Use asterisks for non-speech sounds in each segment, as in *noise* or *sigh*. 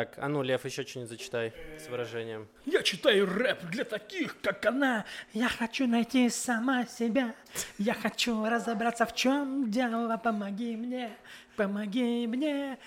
Так, а ну, Лев, еще что-нибудь зачитай с выражением. Я читаю рэп для таких, как она. Я хочу найти сама себя. Я хочу разобраться, в чем дело. Помоги мне, помоги мне.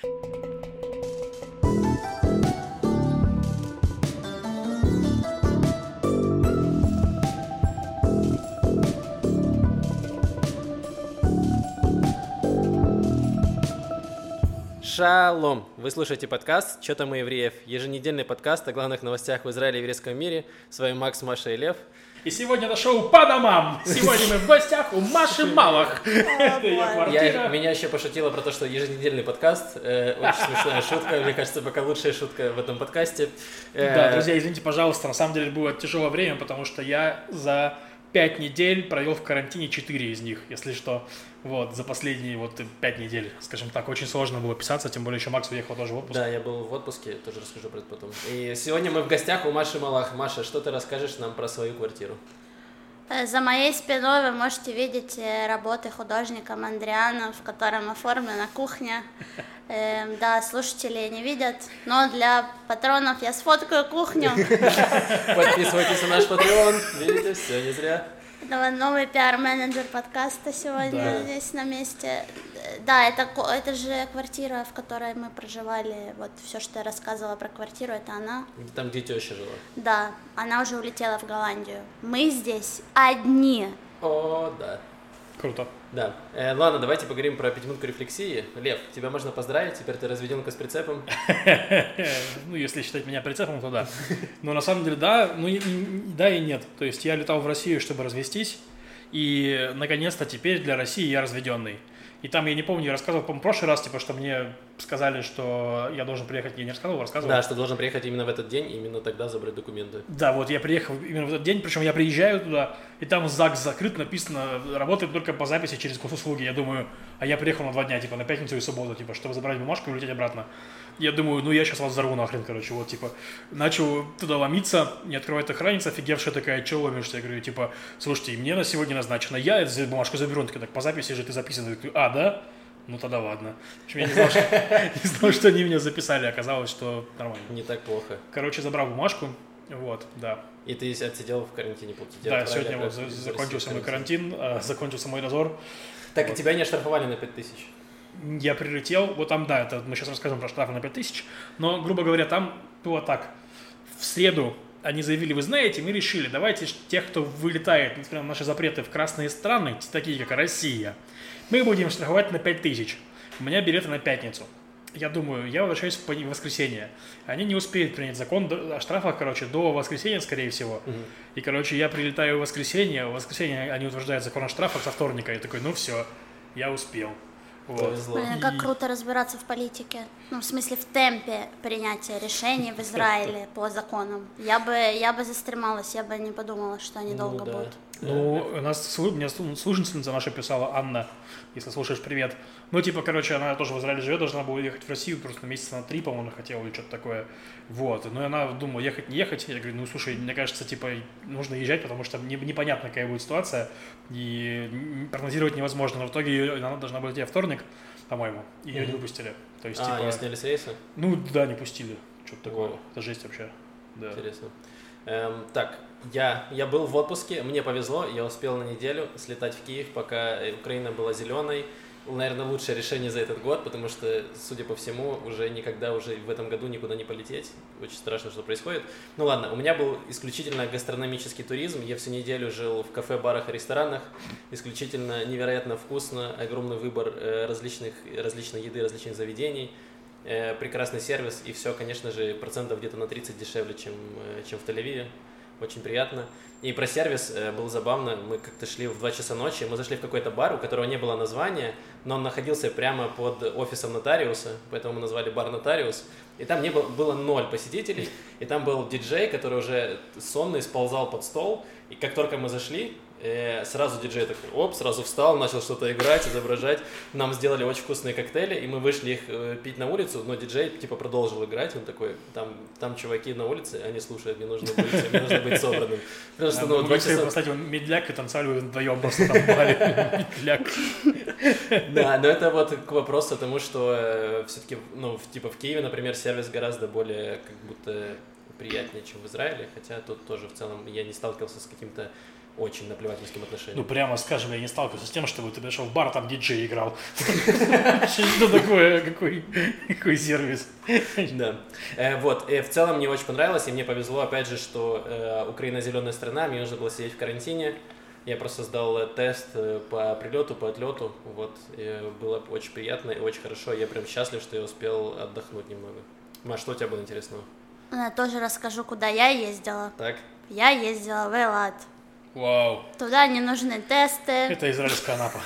Шалом! Вы слушаете подкаст «Чё там у евреев?» Еженедельный подкаст о главных новостях в Израиле и еврейском мире. С вами Макс, Маша и Лев. И сегодня это шоу по домам. Сегодня мы в гостях у Маши Малых. *laughs* Я, меня еще пошутила про то, что еженедельный подкаст. Э, очень смешная шутка. Мне кажется, пока лучшая шутка в этом подкасте. Э, Да, друзья, извините, пожалуйста, на самом деле было тяжелое время, потому что я за пять недель провел в карантине четыре из них, если что. Вот, за последние вот пять недель, скажем так, очень сложно было писаться, тем более еще Макс уехал тоже в отпуск. Да, я был в отпуске, тоже расскажу про это потом. И сегодня мы в гостях у Маши Малах. Маша, что ты расскажешь нам про свою квартиру? Э, За моей спиной вы можете видеть э, работы художника Мандриана, в котором оформлена кухня. Эм, да, слушатели не видят, но для патронов я сфоткаю кухню. *laughs* Подписывайтесь на наш Patreon. Видите, все не зря. Это Новый пиар-менеджер подкаста сегодня Да. здесь на месте. Да, это, это же квартира, в которой мы проживали. Вот все, что я рассказывала про квартиру, это она. Там где теща жила. Да, она уже улетела в Голландию. Мы здесь одни. О, да. Круто. Да. Э, ладно, давайте поговорим про пятиминутку рефлексии. Лев, тебя можно поздравить, теперь ты разведенка с прицепом. *laughs* Ну, если считать меня прицепом, то да. Но на самом деле, да, ну и, да и нет. То есть я летал в Россию, чтобы развестись, и наконец-то теперь для России я разведенный. И там, я не помню, я рассказывал, по-моему, в прошлый раз, типа, что мне сказали, что я должен приехать, я не рассказывал, рассказывал. Да, что должен приехать именно в этот день, именно тогда забрать документы. Да, вот я приехал именно в этот день, причем я приезжаю туда, и там ЗАГС закрыт, написано, работает только по записи через госуслуги. Я думаю, а я приехал на два дня, типа, на пятницу и субботу, типа, чтобы забрать бумажку и улететь обратно. Я думаю, ну я сейчас вас взорву нахрен, короче, вот, типа, начал туда ломиться, не открывает охранница, офигевшая такая, че ломишься? Я говорю, типа, слушайте, мне на сегодня назначено, я эту бумажку заберу, он такой, так по записи же ты записан, я говорю, а, да? Ну тогда ладно. В общем, я не знал, что, *laughs* не знал, что они меня записали, оказалось, что нормально. Не так плохо. Короче, забрал бумажку, вот, да. И ты отсидел в карантине полтора Да, сегодня вот за- закончился мой карантин, а, закончился мой дозор. Так, и тебя не оштрафовали на 5000. Я прилетел, вот там, да, это мы сейчас расскажем про штрафы на 5000, но, грубо говоря, там было так. В среду они заявили, вы знаете, мы решили, давайте тех, кто вылетает, несмотря на наши запреты в красные страны, такие как Россия, мы будем штрафовать на 5000. У меня билеты на пятницу. Я думаю, я возвращаюсь в воскресенье. Они не успеют принять закон о штрафах, короче, до воскресенья, скорее всего. И, короче, я прилетаю в воскресенье, в воскресенье они утверждают закон о штрафах со вторника. Я такой, ну все, я успел. Вот. Повезло. Блин, как круто разбираться в политике. Ну, в смысле, в темпе принятия решений в Израиле *laughs* по законам. Я бы, я бы застремалась, я бы не подумала, что они Ну долго да. будут. Ну, у нас мне слу- слушательница наша писала, Анна, если слушаешь, привет. Ну, типа, короче, она тоже в Израиле живет, должна была ехать в Россию просто месяца на три, по-моему, хотела или что-то такое. Вот. Ну, и она думала, ехать, не ехать. Я говорю, ну, слушай, мне кажется, типа, нужно езжать, потому что не- непонятно, какая будет ситуация, и прогнозировать невозможно. Но в итоге она должна была идти во вторник, по-моему, и ее не Мгм. выпустили. То есть, А, типа, ее сняли с рейса? ну, да, не пустили. Что-то такое. Это жесть вообще. Да. Интересно. Эм, так, я, я был в отпуске, мне повезло, я успел на неделю слетать в Киев, пока Украина была зеленой. Наверное, лучшее решение за этот год, потому что, судя по всему, уже никогда уже в этом году никуда не полететь. Очень страшно, что происходит. Ну ладно, у меня был исключительно гастрономический туризм. Я всю неделю жил в кафе, барах и ресторанах. Исключительно невероятно вкусно, огромный выбор э, различных, различной еды, различных заведений. Э, прекрасный сервис, и все, конечно же, процентов где-то на 30 дешевле, чем, э, чем в Тель-Авиве. Очень приятно. И про сервис э, было забавно. Мы как-то шли в 2 часа ночи, мы зашли в какой-то бар, у которого не было названия, но он находился прямо под офисом нотариуса, поэтому мы назвали бар нотариус. И там не было, было ноль посетителей, и там был диджей, который уже сонный сползал под стол, и как только мы зашли, э, сразу диджей такой, оп, сразу встал, начал что-то играть, изображать. Нам сделали очень вкусные коктейли, и мы вышли их э, пить на улицу, но диджей типа продолжил играть, он такой, там, там чуваки на улице, они слушают, мне нужно быть, мне нужно быть собранным. Потому что, ну, два часа... представить, он медляк и танцевали вдвоем просто там. Медляк. Да, но это вот к вопросу тому, что все-таки, ну, типа в Киеве, например, сервис гораздо более как будто приятнее, чем в Израиле, хотя тут тоже в целом я не сталкивался с каким-то очень наплевательским отношением. Ну, прямо скажем, я не сталкивался с тем, что ты пришел в бар, там диджей играл. Что такое, какой, какой сервис? Да. Э, вот, в целом мне очень понравилось, и мне повезло, опять же, что э, Украина зеленая страна, мне нужно было сидеть в карантине, я просто сдал э, тест по прилету, по отлету, вот, было очень приятно и очень хорошо, я прям счастлив, что я успел отдохнуть немного. Маш, что у тебя было интересного? Я тоже расскажу, куда я ездила. Так. Я ездила в Элат. Вау. Туда не нужны тесты. Это израильская Анапа.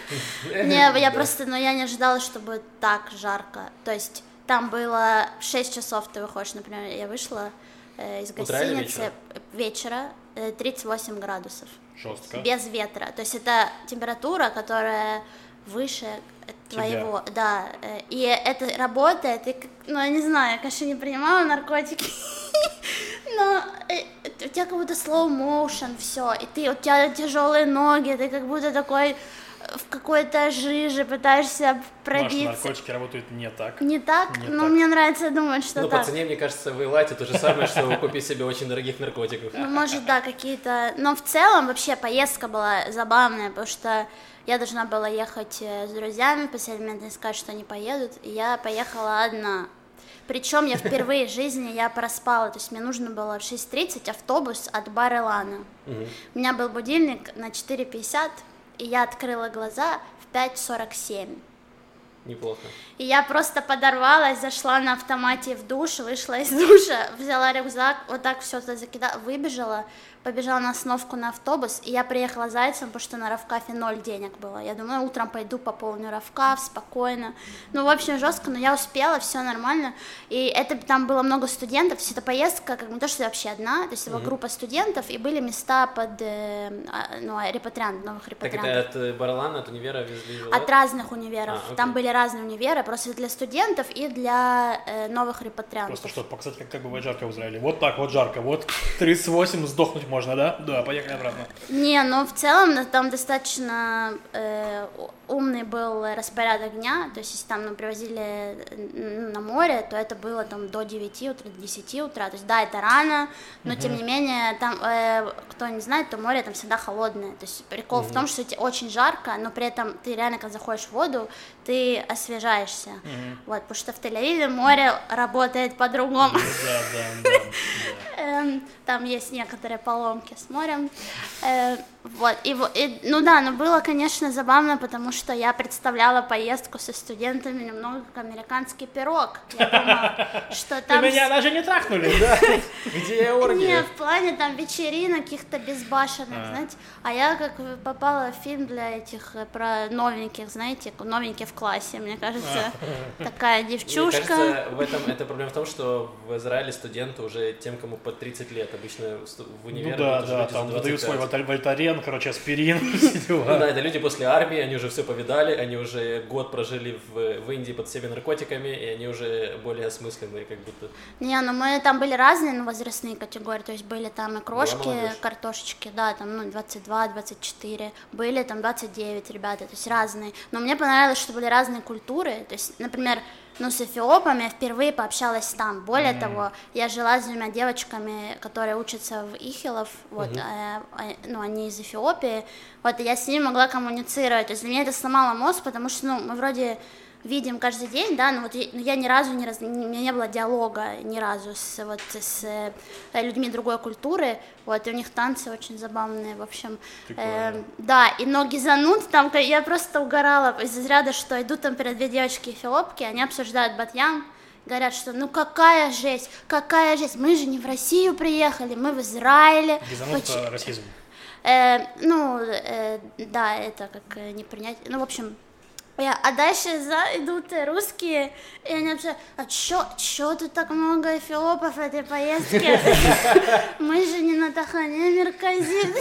*laughs* Не, я просто, но я не ожидала, что будет так жарко. То есть там было 6 часов ты выходишь, например, я вышла э, из гостиницы вечера, 38 э, градусов. Жестко. Без ветра. То есть это температура, которая выше твоего, Тебя. да, э, и это работает, и, ну, я не знаю, я, конечно, не принимала наркотики, *laughs* но у тебя как будто slow motion, все, и ты, у тебя тяжелые ноги, ты как будто такой э, в какой-то жиже пытаешься пробиться. Маш, наркотики работают не так. Не так? Не но так. мне нравится думать, что ну, так. Ну, по цене, мне кажется, в Элате то же самое, что купить себе очень дорогих наркотиков. Ну, может, да, какие-то... Но в целом вообще поездка была забавная, потому что я должна была ехать э, с друзьями, в последний момент они сказали, что они поедут, и я поехала одна. Причем я впервые в жизни я проспала, то есть мне нужно было в 6.30 автобус от Барелана. Угу. У меня был будильник на 4.50, и я открыла глаза в 5.47. Неплохо. И я просто подорвалась, зашла на автомате в душ, вышла из *laughs* душа, взяла рюкзак, вот так все это закидала, выбежала, побежала на остановку на автобус, и я приехала зайцем, потому что на Равкафе ноль денег было. Я думаю, утром пойду пополню Равкаф, спокойно. Ну, в общем, жестко, но я успела, все нормально. И это там было много студентов, то есть эта поездка, как бы не то, что я вообще одна, то есть это была группа студентов, и были места под, э, а, ну, репатриант, новых репатриантов. Так это от Барлана, от универа везли? От разных универов. А, там были разные универы, просто для студентов и для э, новых репатриантов. Просто чтобы показать, как, как бывает жарко в Израиле. Вот так вот жарко, вот 38 сдохнуть можно, да? Да, поехали обратно. Не, ну в целом там достаточно э, умный был распорядок дня, то есть если там ну, привозили на море, то это было там до 9 утра, до 10 утра, то есть да, это рано, но угу. тем не менее, там, э, кто не знает, то море там всегда холодное, то есть прикол угу. в том, что тебе очень жарко, но при этом ты реально, когда заходишь в воду, ты освежаешься, угу. вот, потому что в Тель-Авиве море работает по-другому. Да, да, да. *laughs* Эм, там есть некоторые поломки с морем, э, вот, и, и, ну да, но было, конечно, забавно, потому что я представляла поездку со студентами немного как американский пирог. Я думала, *laughs* что там... меня даже не трахнули, да? *laughs* Где оргия? Нет, в плане там вечеринок каких-то безбашенных, а. знаете. А я как попала в фильм для этих, э, про новеньких, знаете, новенькие в классе, мне кажется, а. *laughs* такая девчушка. Мне кажется, в этом это проблема в том, что в Израиле студенты уже тем, кому под 30 лет, обычно в универе ну, да, да, там выдают свой вольтарен, Вольтарен, короче, аспирин, *laughs* Ну да, это люди после армии, они уже все повидали, они уже год прожили в, в Индии под всеми наркотиками, и они уже более осмысленные, как будто. Не, ну мы там были разные ну, возрастные категории, то есть были там и крошки, картошечки, да, там, ну, 22, 24, были там 29 ребята, то есть разные. Но мне понравилось, что были разные культуры, то есть, например, ну, с эфиопами я впервые пообщалась там. Более mm-hmm. того, я жила с двумя девочками, которые учатся в Ихилов, вот, mm-hmm. э, ну, они из Эфиопии, вот, и я с ними могла коммуницировать, то есть для меня это сломало мозг, потому что, ну, мы вроде видим каждый день, да, но вот я, но я ни разу не раз, у меня не было диалога ни разу с вот с э, людьми другой культуры, вот и у них танцы очень забавные, в общем, э, да, и ноги занут там, я просто угорала из ряда, что идут там перед две девочки эфиопки, они обсуждают Батьян, говорят, что ну какая жесть, какая жесть, мы же не в Россию приехали, мы в Израиле. Поч... расизм. Э, ну, э, да, это как э, не принять, ну, в общем, а дальше за идут русские, и они вообще, а чё, чё тут так много эфиопов в этой поездке? *laughs* Мы же не на Тахане Мерказит.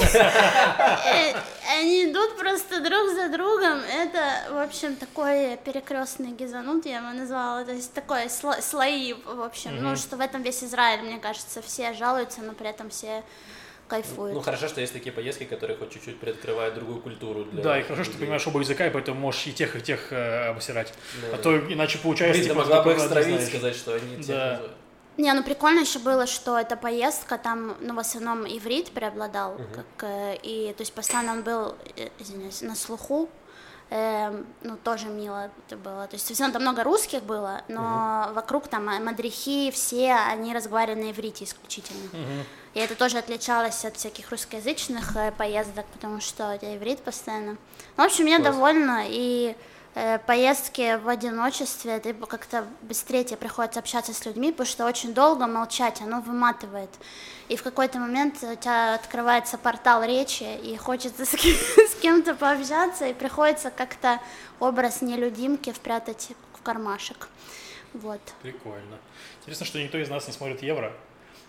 Они идут просто друг за другом. Это, в общем, такой перекрестный гизанут, я его назвала. То есть такой слои, в общем. Ну, что в этом весь Израиль, мне кажется, все жалуются, но при этом все кайфуют. Ну, хорошо, что есть такие поездки, которые хоть чуть-чуть приоткрывают другую культуру. Для Да, и хорошо, что ты людей. понимаешь оба языка, и поэтому можешь и тех, и тех э, обсирать. Да, А да. то иначе получается... Блин, ты типа, могла бы их стравить, сказать, что они тех Да. называют. Не, ну прикольно еще было, что эта поездка, там, ну, в основном иврит преобладал, как, э, и, то есть, постоянно он был, э, извиняюсь, на слуху, Эм, ну, тоже мило это было, то есть, в основном там много русских было, но вокруг там э, мадрихи, все, они разговаривали на иврите исключительно, и это тоже отличалось от всяких русскоязычных э, поездок, потому что это иврит постоянно. Ну, в общем, я Класс. довольна, и э, поездки в одиночестве, ты как-то быстрее тебе приходится общаться с людьми, потому что очень долго молчать, оно выматывает. И в какой-то момент у тебя открывается портал речи, и хочется с, *laughs* с кем-то пообщаться, и приходится как-то образ нелюдимки впрятать в кармашек. Вот. Прикольно. Интересно, что никто из нас не смотрит евро.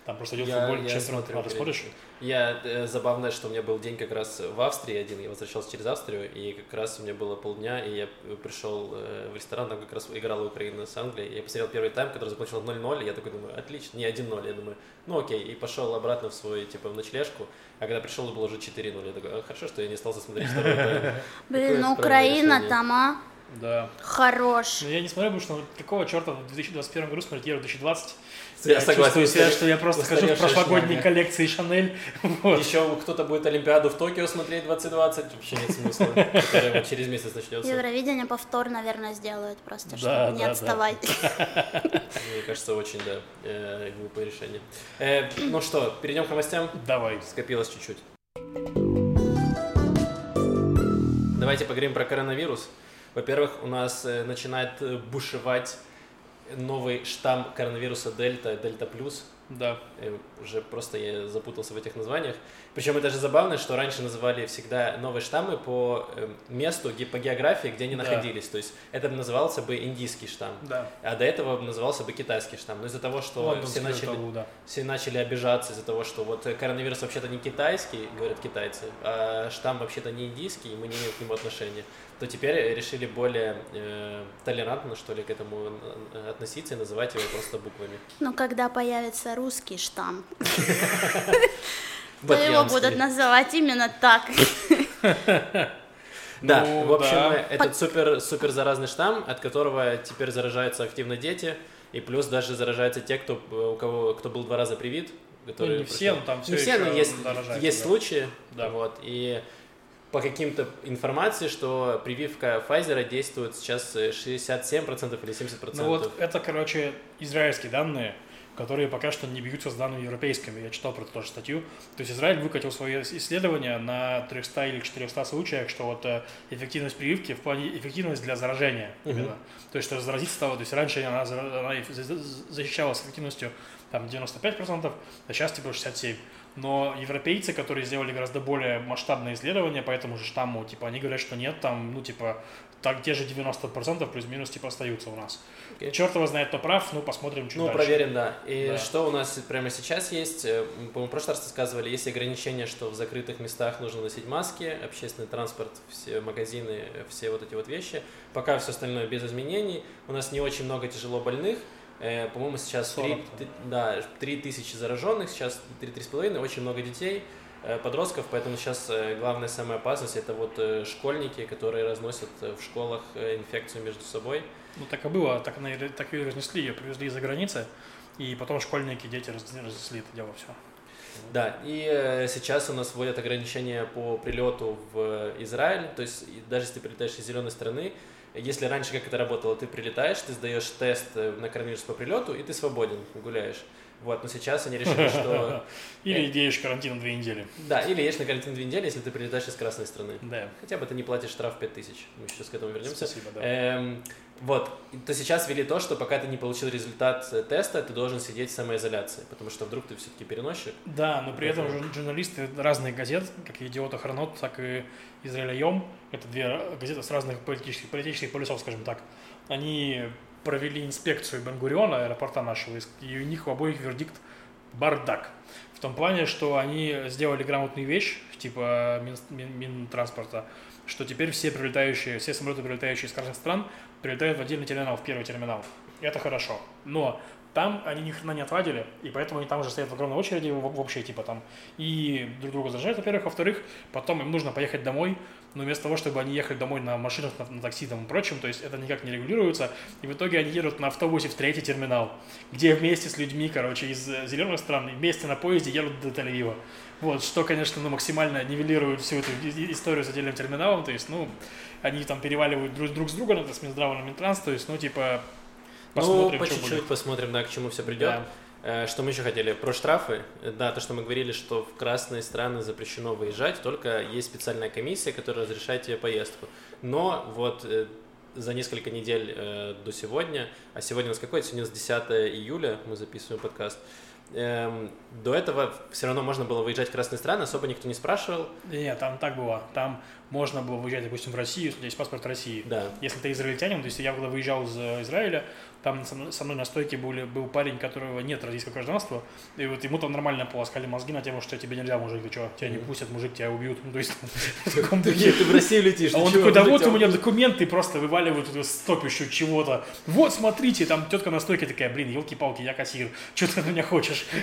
Там просто идет Я- футбол, я чемпионат. смотрю А, ты смотришь? Я э, забавно, что у меня был день как раз в Австрии один, я возвращался через Австрию, и как раз у меня было полдня, и я пришел э, в ресторан, там как раз играла Украина с Англией, я посмотрел первый тайм, который закончился 0-0, и я такой думаю, отлично, не 1-0, я думаю, ну окей, и пошел обратно в свой, типа, в ночлежку, а когда пришел, было уже 4-0, я такой, «А, хорошо, что я не остался смотреть второй тайм. *laughs* Блин, ну Украина там, а, Да. хорош. Но я не смотрю, потому что ну, какого черта в 2021 году смотреть Евро 2020? Я согласен, чувствую себя, что я просто хожу в прошлогодней коллекции Шанель. Вот. Еще кто-то будет Олимпиаду в Токио смотреть 2020, вообще нет смысла, которая вот через месяц начнется. Евровидение повтор, наверное, сделают просто, Да, чтобы не да, да. отставать. *laughs* Мне кажется, очень, да, э, глупое решение. Э, ну что, перейдем к новостям. Давай. Скопилось чуть-чуть. Давайте поговорим про коронавирус. Во-первых, у нас э, начинает бушевать новый штамм коронавируса Дельта, Дельта Плюс. Да. Уже просто я запутался в этих названиях. Причем это же забавно, что раньше называли всегда новые штаммы по э, месту, по географии, где они Да. находились. То есть это бы назывался бы индийский штамм. Да. А до этого назывался бы китайский штамм. Но из-за того, что Лондонский все начали, табу, да. все начали обижаться из-за того, что вот коронавирус вообще-то не китайский, говорят китайцы, а штамм вообще-то не индийский, и мы не имеем к нему отношения, то теперь решили более э, толерантно, что ли, к этому э, относиться и называть его просто буквами. Но когда появится русский штамм, то Вот его будут называть именно так. *laughs* Да, Ну, в общем, да. э, этот супер, супер заразный штамм, от которого теперь заражаются активно дети, и плюс даже заражаются те, кто, э, у кого, кто был два раза привит. Ну, не все, но там все Не все, но есть, есть да. случаи, Да. вот, и по каким-то информации, что прививка Pfizer действует сейчас э, 67% или 70%. Ну вот это, короче, израильские данные, которые пока что не бьются с данными европейскими. Я читал про это тоже статью. То есть Израиль выкатил свои исследования на 300 или 400 случаях, что вот э, эффективность прививки в плане эффективность для заражения именно. То есть что заразиться стало, то есть раньше она, она защищалась эффективностью там 95%, а сейчас типа 67%. Но европейцы, которые сделали гораздо более масштабные исследования по этому же штамму, типа, они говорят, что нет, там, ну, типа, так те же 90% плюс-минус, типа, остаются у нас. Окей. Черт его знает, кто прав, ну, посмотрим чуть Ну, дальше. проверим, да. И Да. что у нас прямо сейчас есть? Э, По-моему, в прошлый раз рассказывали, есть ограничения, что в закрытых местах нужно носить маски, общественный транспорт, все магазины, э, все вот эти вот вещи. Пока все остальное без изменений. У нас не очень много тяжело больных. Э, По-моему, сейчас 3, 40. да, 3 тысячи зараженных, сейчас 3-3,5, очень много детей, подростков, поэтому сейчас главная самая опасность это вот школьники, которые разносят в школах инфекцию между собой. Ну, так и было, так, так и разнесли ее, привезли из-за границы, и потом школьники, дети раз- разнесли это дело все. Да, и э, сейчас у нас вводят ограничения по прилету в Израиль, то есть даже если ты прилетаешь из зеленой страны, если раньше как это работало, ты прилетаешь, ты сдаешь тест э, на коронавирус по прилету, и ты свободен, гуляешь. Вот, но сейчас они решили, что... *laughs* Или идеешь карантин две недели. Да, или есть на карантин две недели, если ты прилетаешь из красной страны. Да, Хотя бы ты не платишь штраф 5000. Мы сейчас к этому вернемся. спасибо, да. Эм, вот, то сейчас ввели то, что пока ты не получил результат э, теста, ты должен сидеть в самоизоляции, потому что вдруг ты все-таки переносчик. Да, но при этом жур- журналисты разных газет, как и Идиота Хронот, так и Израиля Йом, это две газеты с разных политических, политических полюсов, скажем так, они провели инспекцию Бенгуриона, аэропорта нашего, и у них у обоих вердикт бардак. В том плане, что они сделали грамотную вещь, типа Мин- Мин- Минтранспорта, что теперь все прилетающие, все самолеты, прилетающие из красных стран, прилетают в отдельный терминал, в первый терминал. Это хорошо. Но там они ни хрена не отвадили, и поэтому они там уже стоят в огромной очереди в, в общей, типа там, и друг друга заражают, во-первых, во-вторых, потом им нужно поехать домой, но вместо того, чтобы они ехали домой на машинах, на, на такси там и прочем, то есть это никак не регулируется, и в итоге они едут на автобусе в третий терминал, где вместе с людьми, короче, из э, зеленых стран, вместе на поезде едут до Тель-Авива. Вот, что, конечно, ну, максимально нивелирует всю эту историю с отдельным терминалом, то есть, ну, они там переваливают друг, друг с друга, это с Минздравом на Минтранс, то есть, ну, типа, Посмотрим, ну, по чуть-чуть посмотрим, да, к чему все придет. Да. Э, что мы еще хотели? Про штрафы. Да, то, что мы говорили, что в красные страны запрещено выезжать, только есть специальная комиссия, которая разрешает тебе поездку. Но вот э, за несколько недель э, до сегодня, а сегодня у нас какой? Сегодня у нас 10 июля, мы записываем подкаст, эм, до этого все равно можно было выезжать в красные страны, особо никто не спрашивал. Нет, там так было. Там можно было выезжать, допустим, в Россию, если у тебя есть паспорт России. Да. Если ты израильтянин, то есть я когда выезжал из Израиля, там со мной, со мной на стойке были, был парень, которого нет российского гражданства, и вот ему там нормально полоскали мозги на тему, что тебе нельзя, мужик, ты что, тебя не пустят, мужик, тебя убьют. Ну, то есть, *laughs* в таком духе. Ты в Россию летишь. А он такой, да вот у меня документы, просто вываливают стопищу чего-то. Вот, смотрите, там тетка на стойке такая, блин, елки-палки, я кассир, что ты от меня хочешь? *laughs*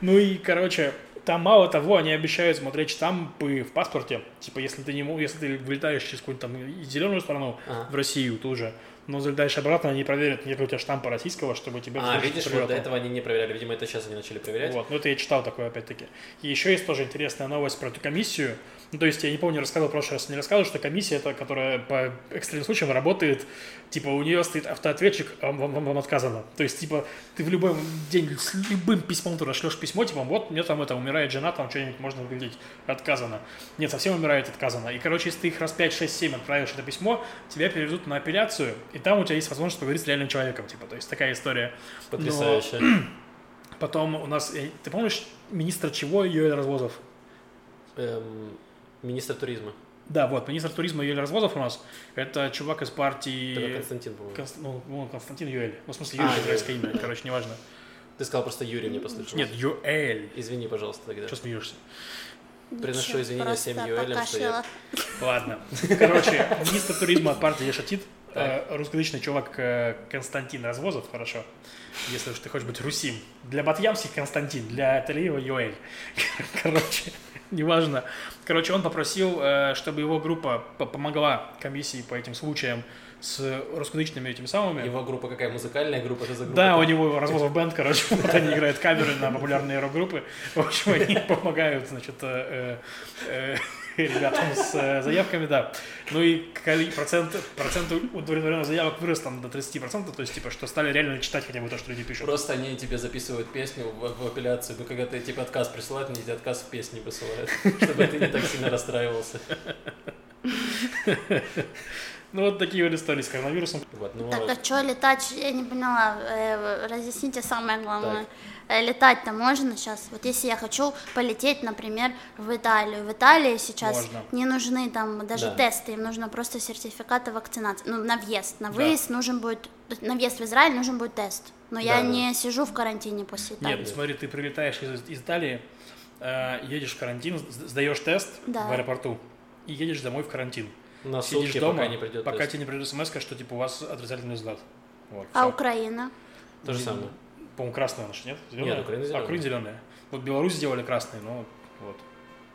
Ну и, короче, там мало того, они обещают смотреть штампы в паспорте. Типа, если ты не если ты вылетаешь через какую-то там зеленую страну ага. в Россию, то уже но залетаешь обратно, они проверят, нет ли у тебя штампа российского, чтобы тебе... А, видишь, вот до этого они не проверяли, видимо, это сейчас они начали проверять. Вот, ну это я читал такое, опять-таки. И еще есть тоже интересная новость про эту комиссию, ну, то есть, я не помню, рассказывал в прошлый раз, не рассказывал, что комиссия, это, которая по экстренным случаям работает, типа, у нее стоит автоответчик, а вам, вам, вам отказано. То есть, типа, ты в любой день с любым письмом туда шлешь письмо, типа, вот, мне там это, умирает жена, там что-нибудь можно выглядеть, отказано. Нет, совсем умирает, отказано. И, короче, если ты их раз 5, 6, 7 отправишь это письмо, тебя переведут на апелляцию, и там у тебя есть возможность поговорить с реальным человеком, типа, то есть, такая история. Потрясающе. Но... Потом у нас, ты помнишь министра чего Юрий Развозов? Эм, Министр туризма. Да, вот, министр туризма Юэль Развозов у нас. Это чувак из партии... Это Константин, по-моему. Конст... Ну, ну, Константин Юэль. Ну, в смысле, Юрий, а, израильское имя, короче, неважно. Ты сказал просто Юрий, мне послышалось. Нет, Юэль. Извини, пожалуйста, тогда. Что смеешься? Приношу извинения всем Юэлям, что я... Ладно. Короче, министр туризма партии Ешатит, э, русскоязычный чувак э, Константин Развозов, хорошо, если уж ты хочешь быть русим. Для батьямских Константин, для Талиева Юэль. *laughs* Короче, неважно. Короче, он попросил, э, чтобы его группа помогла комиссии по этим случаям с русскоязычными этими самыми. Его группа какая? Музыкальная группа? Что за группа? Да, у него Развозов бенд, короче, *laughs* вот они играют каверы на популярные рок-группы. В общем, они *laughs* помогают, значит, *laughs* ребятам с э, заявками, да. Ну и процент, процент удовлетворенных заявок вырос там до 30%, то есть, типа, что стали реально читать хотя бы то, что люди пишут. Просто они тебе записывают песню в, в апелляцию, ну, когда ты, типа, отказ присылают, они тебе отказ в песне посылают, *laughs* чтобы ты не так сильно расстраивался. Ну, вот такие вот истории с коронавирусом. Вот, ну, так, а что летать, я не поняла, э, разъясните самое главное. Так. Э, летать-то можно сейчас? Вот если я хочу полететь, например, в Италию. В Италии сейчас можно. не нужны там даже да. тесты, им нужно просто сертификаты вакцинации. Ну, на въезд. На выезд да. нужен будет, на въезд в Израиль нужен будет тест. Но да, я да. не сижу в карантине после Италии. Нет, смотри, ты прилетаешь из, из Италии, э, едешь в карантин, сдаешь тест да. в аэропорту и едешь домой в карантин. На Сидишь сутки, дома, пока не придет Пока тест. тебе не придет смс, что типа у вас отрицательный результат. Вот, а все. Украина? То же самое по-моему, красная наша, нет? Зеленая? Нет, Украина зеленая. А, Украина зеленая. Вот Беларусь сделали красный, но вот,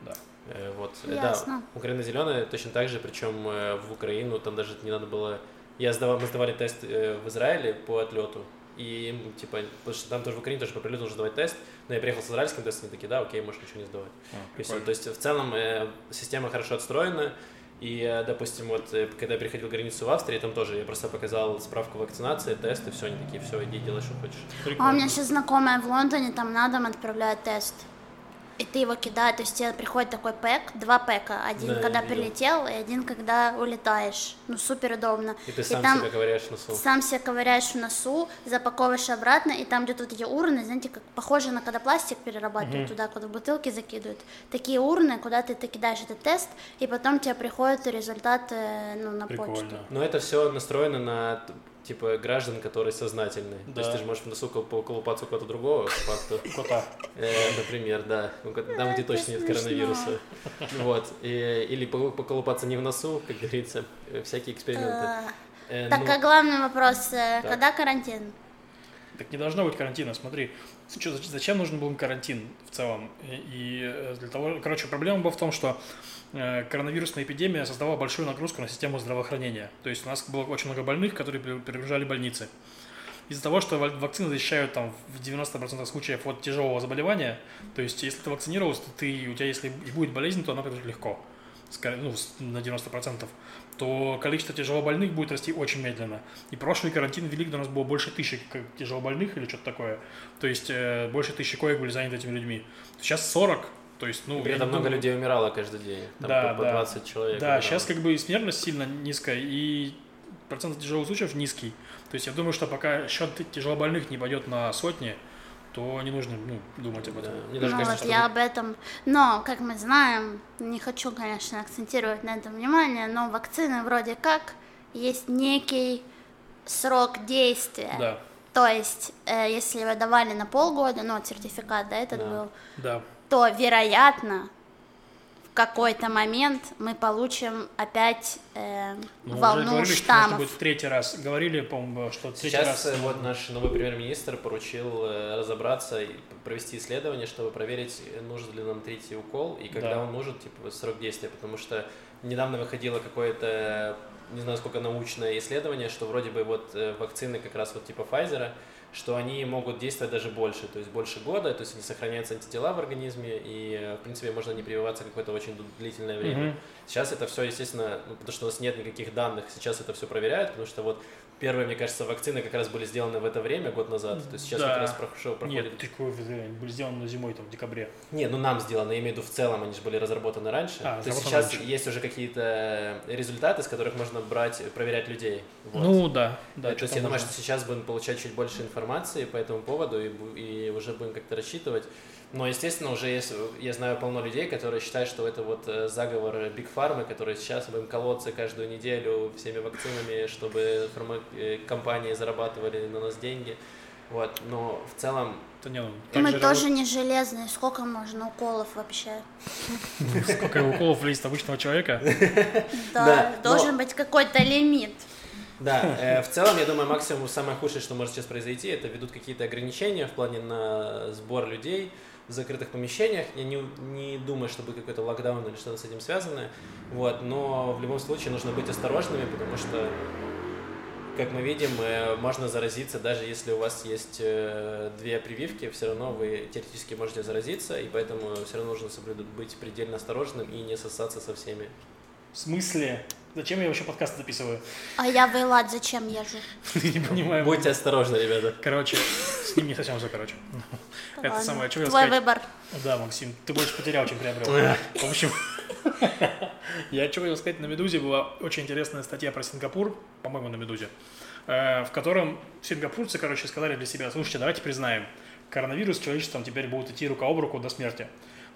да. Э, вот, э, Ясно. да, Украина зеленая точно так же, причем э, в Украину там даже не надо было... Я сдавал, мы сдавали тест э, в Израиле по отлету, и типа, потому что там тоже в Украине тоже по прилету нужно сдавать тест, но я приехал с израильским тестом, и такие, да, окей, можешь ничего не сдавать. А, и все. То есть в целом э, система хорошо отстроена, и, э, допустим, вот э, когда я переходил границу в Австрии, там тоже я просто показал справку вакцинации, тест, и все, они такие, все, иди делай, что хочешь. Прикольно. А у меня сейчас знакомая в Лондоне, там на дом отправляют тест и ты его кидаешь, то есть тебе приходит такой пэк, два пэка, один да, когда прилетел и один когда улетаешь, ну супер удобно. И ты сам и там себя ковыряешь в носу. Сам себя ковыряешь в носу, запаковываешь обратно, и там где-то вот эти урны, знаете, как похоже на когда пластик перерабатывают, угу. туда, куда бутылки закидывают, такие урны, куда ты, ты кидаешь этот тест, и потом тебе приходит результат э, ну, на Прикольно. почту. Но это все настроено на типа граждан, которые сознательны. Да. То есть ты же можешь в носу поколупаться у кого-то другого, по факту. *laughs* Кота. Э, например, да. Там, где точно нет коронавируса. Вот. Или поколупаться не в носу, как говорится, э, всякие эксперименты. Э, так, ну, а главный вопрос, когда карантин? Так не должно быть карантина, смотри. Что, зачем нужен был карантин в целом? И э, для того, короче, проблема была в том, что э, коронавирусная эпидемия создавала большую нагрузку на систему здравоохранения. То есть у нас было очень много больных, которые перегружали больницы. Из-за того, что вакцины защищают там в 90% случаев от тяжелого заболевания, то есть если ты вакцинировался, то ты, у тебя если и будет болезнь, то она пройдет легко, ну, на 90% то количество тяжелобольных будет расти очень медленно. И прошлый карантин велик, у нас было больше тысячи тяжелобольных или что-то такое. То есть э, больше тысячи коек были заняты этими людьми. Сейчас 40, то есть, ну, При этом много людей умирало каждый день. Там да, по, по 20 человек. Да, умирало. сейчас как бы и смертность сильно низкая, и процент тяжелых случаев низкий. То есть я думаю, что пока счет тяжелобольных не пойдет на сотни, то не нужно ну, думать об этом. Да. Мне даже ну, кажется, вот я об этом... Но, как мы знаем, не хочу, конечно, акцентировать на этом внимание, но вакцины вроде как есть некий срок действия. Да. То есть, э, если вы давали на полгода, ну, сертификат, да, этот да. был, да. То, вероятно, какой-то момент мы получим опять э, ну, волну уже говорили, штаммов. Что будет в третий раз. Говорили, по-моему, что третий Сейчас раз... Сейчас э, вот наш новый премьер-министр поручил э, разобраться и провести исследование, чтобы проверить, нужен ли нам третий укол и когда да. он нужен, типа, срок действия, потому что недавно выходило какое-то, не знаю, сколько научное исследование, что вроде бы вот э, вакцины как раз вот типа Pfizer, что они могут действовать даже больше, то есть больше года, то есть они сохраняются антитела в организме, и, в принципе, можно не прививаться какое-то очень длительное время. Mm-hmm. Сейчас это все, естественно, ну, потому что у нас нет никаких данных, сейчас это все проверяют, потому что вот Первые, мне кажется, вакцины как раз были сделаны в это время, год назад. То есть сейчас да. как раз прошел, проходит... Нет, такое были сделаны зимой, там, в декабре. Не, ну нам сделано, я имею в виду в целом, они же были разработаны раньше. А, То есть сейчас раньше. есть уже какие-то результаты, с которых можно брать, проверять людей. Вот. Ну да, да. То есть я думаю, что сейчас будем получать чуть больше информации по этому поводу и, и уже будем как-то рассчитывать. Но, естественно, уже есть, я знаю полно людей, которые считают, что это вот э, заговор Big Pharma, которые сейчас будем колоться каждую неделю всеми вакцинами, чтобы фармакомпании зарабатывали на нас деньги. Вот, но в целом... Это не, Мы тоже работ... не железные. Сколько можно уколов вообще? *laughs* Сколько уколов влезет обычного человека? *laughs* Да, должен быть какой-то лимит. Да, э, в целом, я думаю, максимум, самое худшее, что может сейчас произойти, это ведут какие-то ограничения в плане на сбор людей, в закрытых помещениях. Я не, не думаю, что будет какой-то локдаун или что-то с этим связано. Вот, но в любом случае нужно быть осторожными, потому что, как мы видим, э, можно заразиться, даже если у вас есть э, две прививки, все равно вы теоретически можете заразиться, и поэтому все равно нужно быть предельно осторожным и не сосаться со всеми. В смысле? Зачем я вообще подкаст записываю? А я в Эйлат зачем езжу? *laughs* Не понимаю. Будьте осторожны, ребята. Короче, с ним не совсем все, короче. Это самое, что я Твой выбор. Да, Максим, ты больше потерял, чем приобрел. В общем, *laughs* я что хотел сказать, на «Медузе» была очень интересная статья про Сингапур, по-моему, на «Медузе», э, в котором сингапурцы, короче, сказали для себя, слушайте, давайте признаем, коронавирус с человечеством теперь будут идти рука об руку до смерти.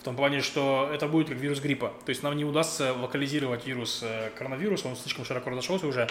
В том плане, что это будет как вирус гриппа. То есть нам не удастся локализировать вирус э, коронавируса, он слишком широко разошелся уже,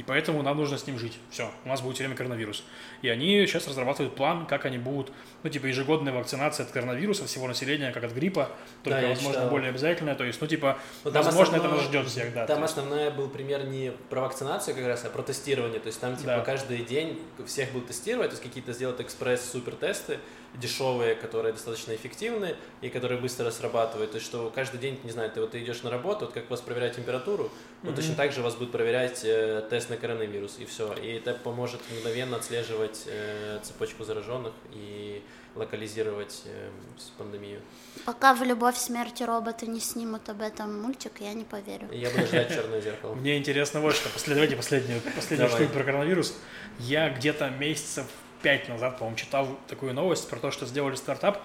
и поэтому нам нужно с ним жить. Все, у нас будет все время коронавирус. И они сейчас разрабатывают план, как они будут, ну, типа, ежегодная вакцинация от коронавируса всего населения, как от гриппа, только, да, возможно, читал. более обязательная. То есть, ну, типа, ну, возможно, основное, это нас ждет всех, да. Там основной был пример не про вакцинацию как раз, а про тестирование. То есть там, типа, да. каждый день всех будут тестировать, то есть какие-то сделать экспресс-супер-тесты, дешевые, которые достаточно эффективны и которые быстро срабатывают. То есть, что каждый день, не знаю, ты вот ты идешь на работу, вот как вас проверяют температуру, mm-hmm. вот точно так же вас будут проверять э, тест на коронавирус, и все. И это поможет мгновенно отслеживать э, цепочку зараженных и локализировать э, пандемию. Пока в «Любовь, смерти роботы» не снимут об этом мультик, я не поверю. Я буду ждать «Черное зеркало». Мне интересно вот что. Давайте последнюю, последнюю штуку про коронавирус. Я где-то месяцев пять назад, по-моему, читал такую новость про то, что сделали стартап,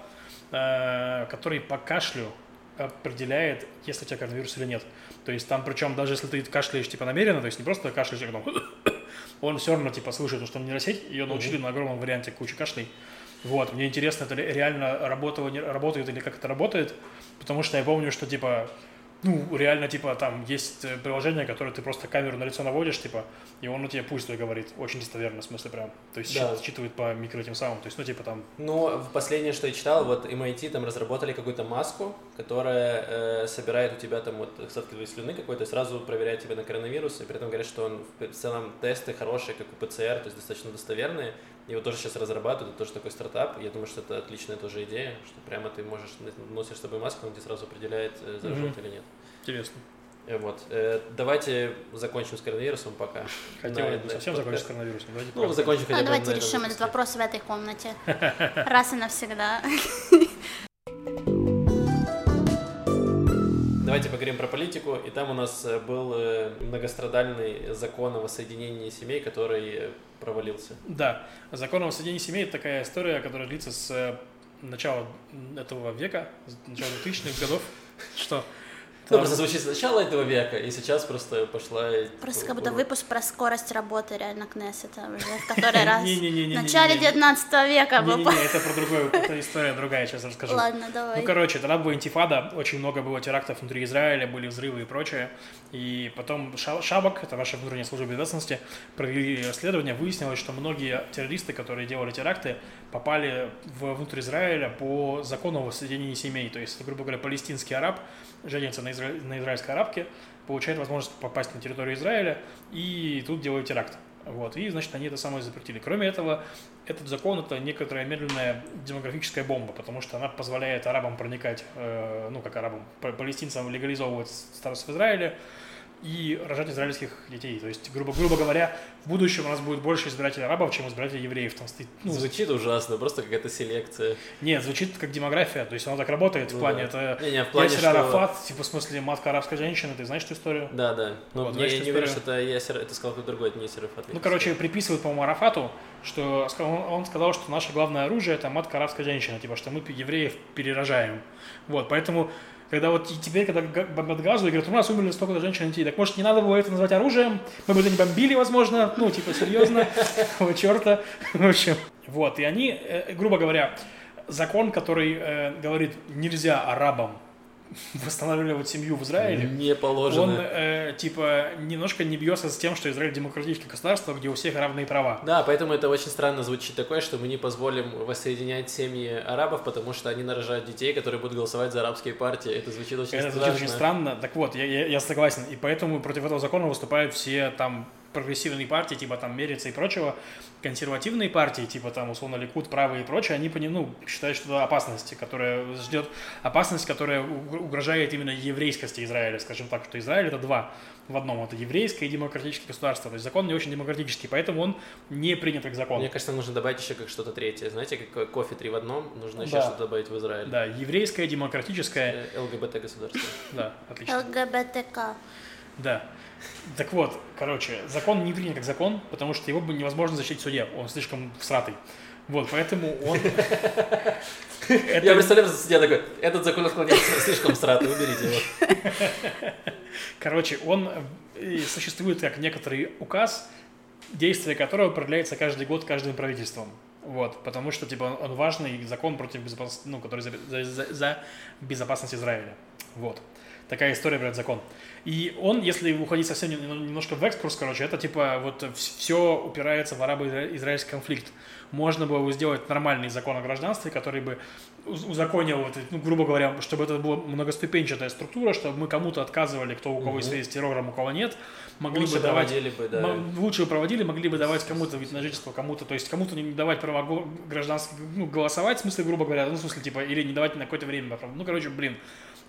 э, который по кашлю определяет, есть ли у тебя коронавирус или нет. То есть там, причем даже если ты кашляешь типа намеренно, то есть не просто кашляешь, а потом *coughs* он все равно типа слышит, что он нейросеть, ее научили на огромном варианте кучи кашлей. Вот, мне интересно, это реально работает, работает или как это работает, потому что я помню, что типа ну, реально, типа, там есть э, приложение, которое ты просто камеру на лицо наводишь, типа, и он у тебя пусть твой говорит. Очень достоверно, в смысле, прям. То есть да. считывает по микро тем самым. То есть, ну, типа там. Ну, последнее, что я читал, вот MIT там разработали какую-то маску, которая э, собирает у тебя там вот остатки твоей слюны какой-то, сразу проверяет тебя на коронавирус, и при этом говорят, что он в целом тесты хорошие, как у ПЦР, то есть достаточно достоверные, Его тоже сейчас разрабатывают, это тоже такой стартап. Я думаю, что это отличная тоже идея, что прямо ты можешь носишь с собой маску, он тебе сразу определяет, э, заражен Мгм. или нет. Интересно. Э, Вот. Э, Давайте закончим с коронавирусом пока. Хотел На- бы на совсем этот закончить с коронавирусом. Давайте Ну, закончим хотя А бы давайте решим этот вопрос в этой комнате. *laughs* Раз и навсегда. Давайте поговорим про политику. И там у нас э, был э, многострадальный закон о воссоединении семей, который э, провалился. Да, закон о воссоединении семей – это такая история, которая длится с начала этого века, с начала 2000-х годов. Что? Ну, просто звучит с начала этого века, и сейчас просто пошла... Просто как будто выпуск про скорость работы реально Кнессета уже в который *laughs* раз. В начале 19 века был. Не-не-не, это про другое, это *laughs* история другая, сейчас расскажу. Ладно, давай. Ну, короче, тогда была интифада, очень много было терактов внутри Израиля, были взрывы и прочее. И потом Ша- Шабак, это ваша внутренняя служба безопасности, провели расследование, выяснилось, что многие террористы, которые делали теракты, попали в внутрь Израиля по закону о воссоединении семей. То есть, грубо говоря, палестинский араб женится на, изра- на израильской арабке, получает возможность попасть на территорию Израиля и тут делает теракт. Вот, и, значит, они это самое запретили. Кроме этого, этот закон это некоторая медленная демографическая бомба, потому что она позволяет арабам проникать, э, ну как арабам, па- палестинцам легализовывать старость в Израиле и рожать израильских детей. То есть, грубо, грубо говоря, в будущем у нас будет больше избирателей арабов, чем избирателей евреев. Там стоит, ну, Звучит ужасно, просто какая-то селекция. нет, звучит как демография, то есть оно так работает в Ну плане, да. это Не-не, в плане, Ясер что- Арафат, типа в смысле матка арабской женщины, ты знаешь эту историю? Да, да. Но Вот, я, я не историю? уверен, что это Ясер, это сказал кто-то другой, это не Серафат. Ну, короче, приписывают, по-моему, Арафату, что он, он сказал, что наше главное оружие это матка арабская женщина, типа, что мы евреев перерожаем. Вот, поэтому, когда вот теперь, когда бомбят газу, и говорят, у нас умерли столько-то женщин и детей, так может не надо было это назвать оружием? Мы бы это не бомбили, возможно, ну, типа, серьезно, *laughs* какого черта, *laughs* в общем. Вот, и они, э, грубо говоря, закон, который э, говорит, нельзя арабам *laughs* восстанавливать семью в Израиле, Не он, положено. э, типа, немножко не бьется с тем, что Израиль демократическое государство, где у всех равные права. Да, поэтому это очень странно звучит такое, что мы не позволим воссоединять семьи арабов, потому что они нарожают детей, которые будут голосовать за арабские партии. Это звучит очень Это страшно. звучит очень странно. Так вот, я, я, я согласен. И поэтому против этого закона выступают все там прогрессивные партии, типа там Мерица и прочего, консервативные партии, типа там условно Ликут, правые и прочее, они пони- ну, считают, что это опасность, которая ждет, опасность, которая уг- угрожает именно еврейскости Израиля, скажем так, что Израиль это два в одном, это еврейское и демократическое государство, то есть закон не очень демократический, поэтому он не принят как закон. Мне кажется, нужно добавить еще как что-то третье. Знаете, как кофе три в одном, нужно еще Да. что-то добавить в Израиль. Да, еврейское, демократическое, Э, ЛГБТ-государство. да, отлично. ЛГБТК. Да. Так вот, короче, закон не принят как закон, потому что его бы невозможно защитить в суде, он слишком всратый. Вот, поэтому он... *laughs* Я представляю, что судья такой, этот закон отклоняется слишком сратый, уберите его. *laughs* короче, он э, существует как некоторый указ, действие которого продляется каждый год каждым правительством. Вот, потому что, типа, он важный закон против безопасности, ну, который за- за- за безопасность Израиля. Вот. Такая история про этот закон. И он, если уходить совсем нем- немножко в экскурс, короче, это типа вот все упирается в арабо-израильский конфликт. Можно было бы сделать нормальный закон о гражданстве, который бы узаконил, вот, ну, грубо говоря, чтобы это была многоступенчатая структура, чтобы мы кому-то отказывали, кто у кого Мгм. есть террором, у кого нет, могли Лучше бы давать бы, да. М- Лучше проводили, могли бы давать кому-то вид на жительство, кому-то, то есть кому-то не давать права го- гражданских, ну, голосовать, в смысле, грубо говоря, ну, в смысле, типа, или не давать на какое-то время, ну, короче, блин,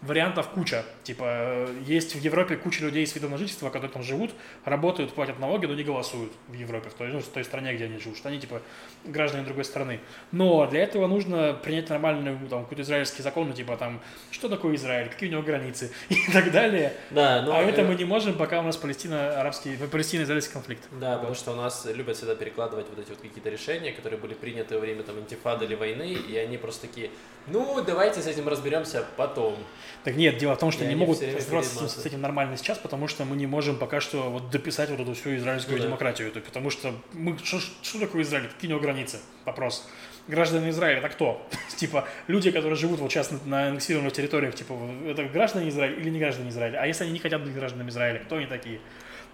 вариантов куча, типа, э, есть в Европе куча людей с видом на жительство, которые там живут, работают, платят налоги, но не голосуют в Европе, в той, ну, в той стране, где они живут, что они, типа, граждане другой страны. Но для этого нужно принять нормальный, там, какой-то израильский закон, ну, типа, там, что такое Израиль, какие у него границы *laughs* и так далее. Да, ну, а это э, мы не можем, пока у нас Палестино-арабский, Палестино-израильский конфликт. Да, потому что у нас любят всегда перекладывать вот эти вот какие-то решения, которые были приняты во время там интифады или войны, и они просто такие, ну, давайте с этим разберемся потом. Так нет, дело в том, что И не могут разбираться с этим, нормально сейчас, потому что мы не можем пока что вот дописать вот эту всю израильскую Ну да. демократию. потому что мы что, что такое Израиль? Какие у него границы? Вопрос. Граждане Израиля это кто? типа люди, которые живут вот сейчас на, аннексированных территориях, типа это граждане Израиля или не граждане Израиля? А если они не хотят быть гражданами Израиля, кто они такие?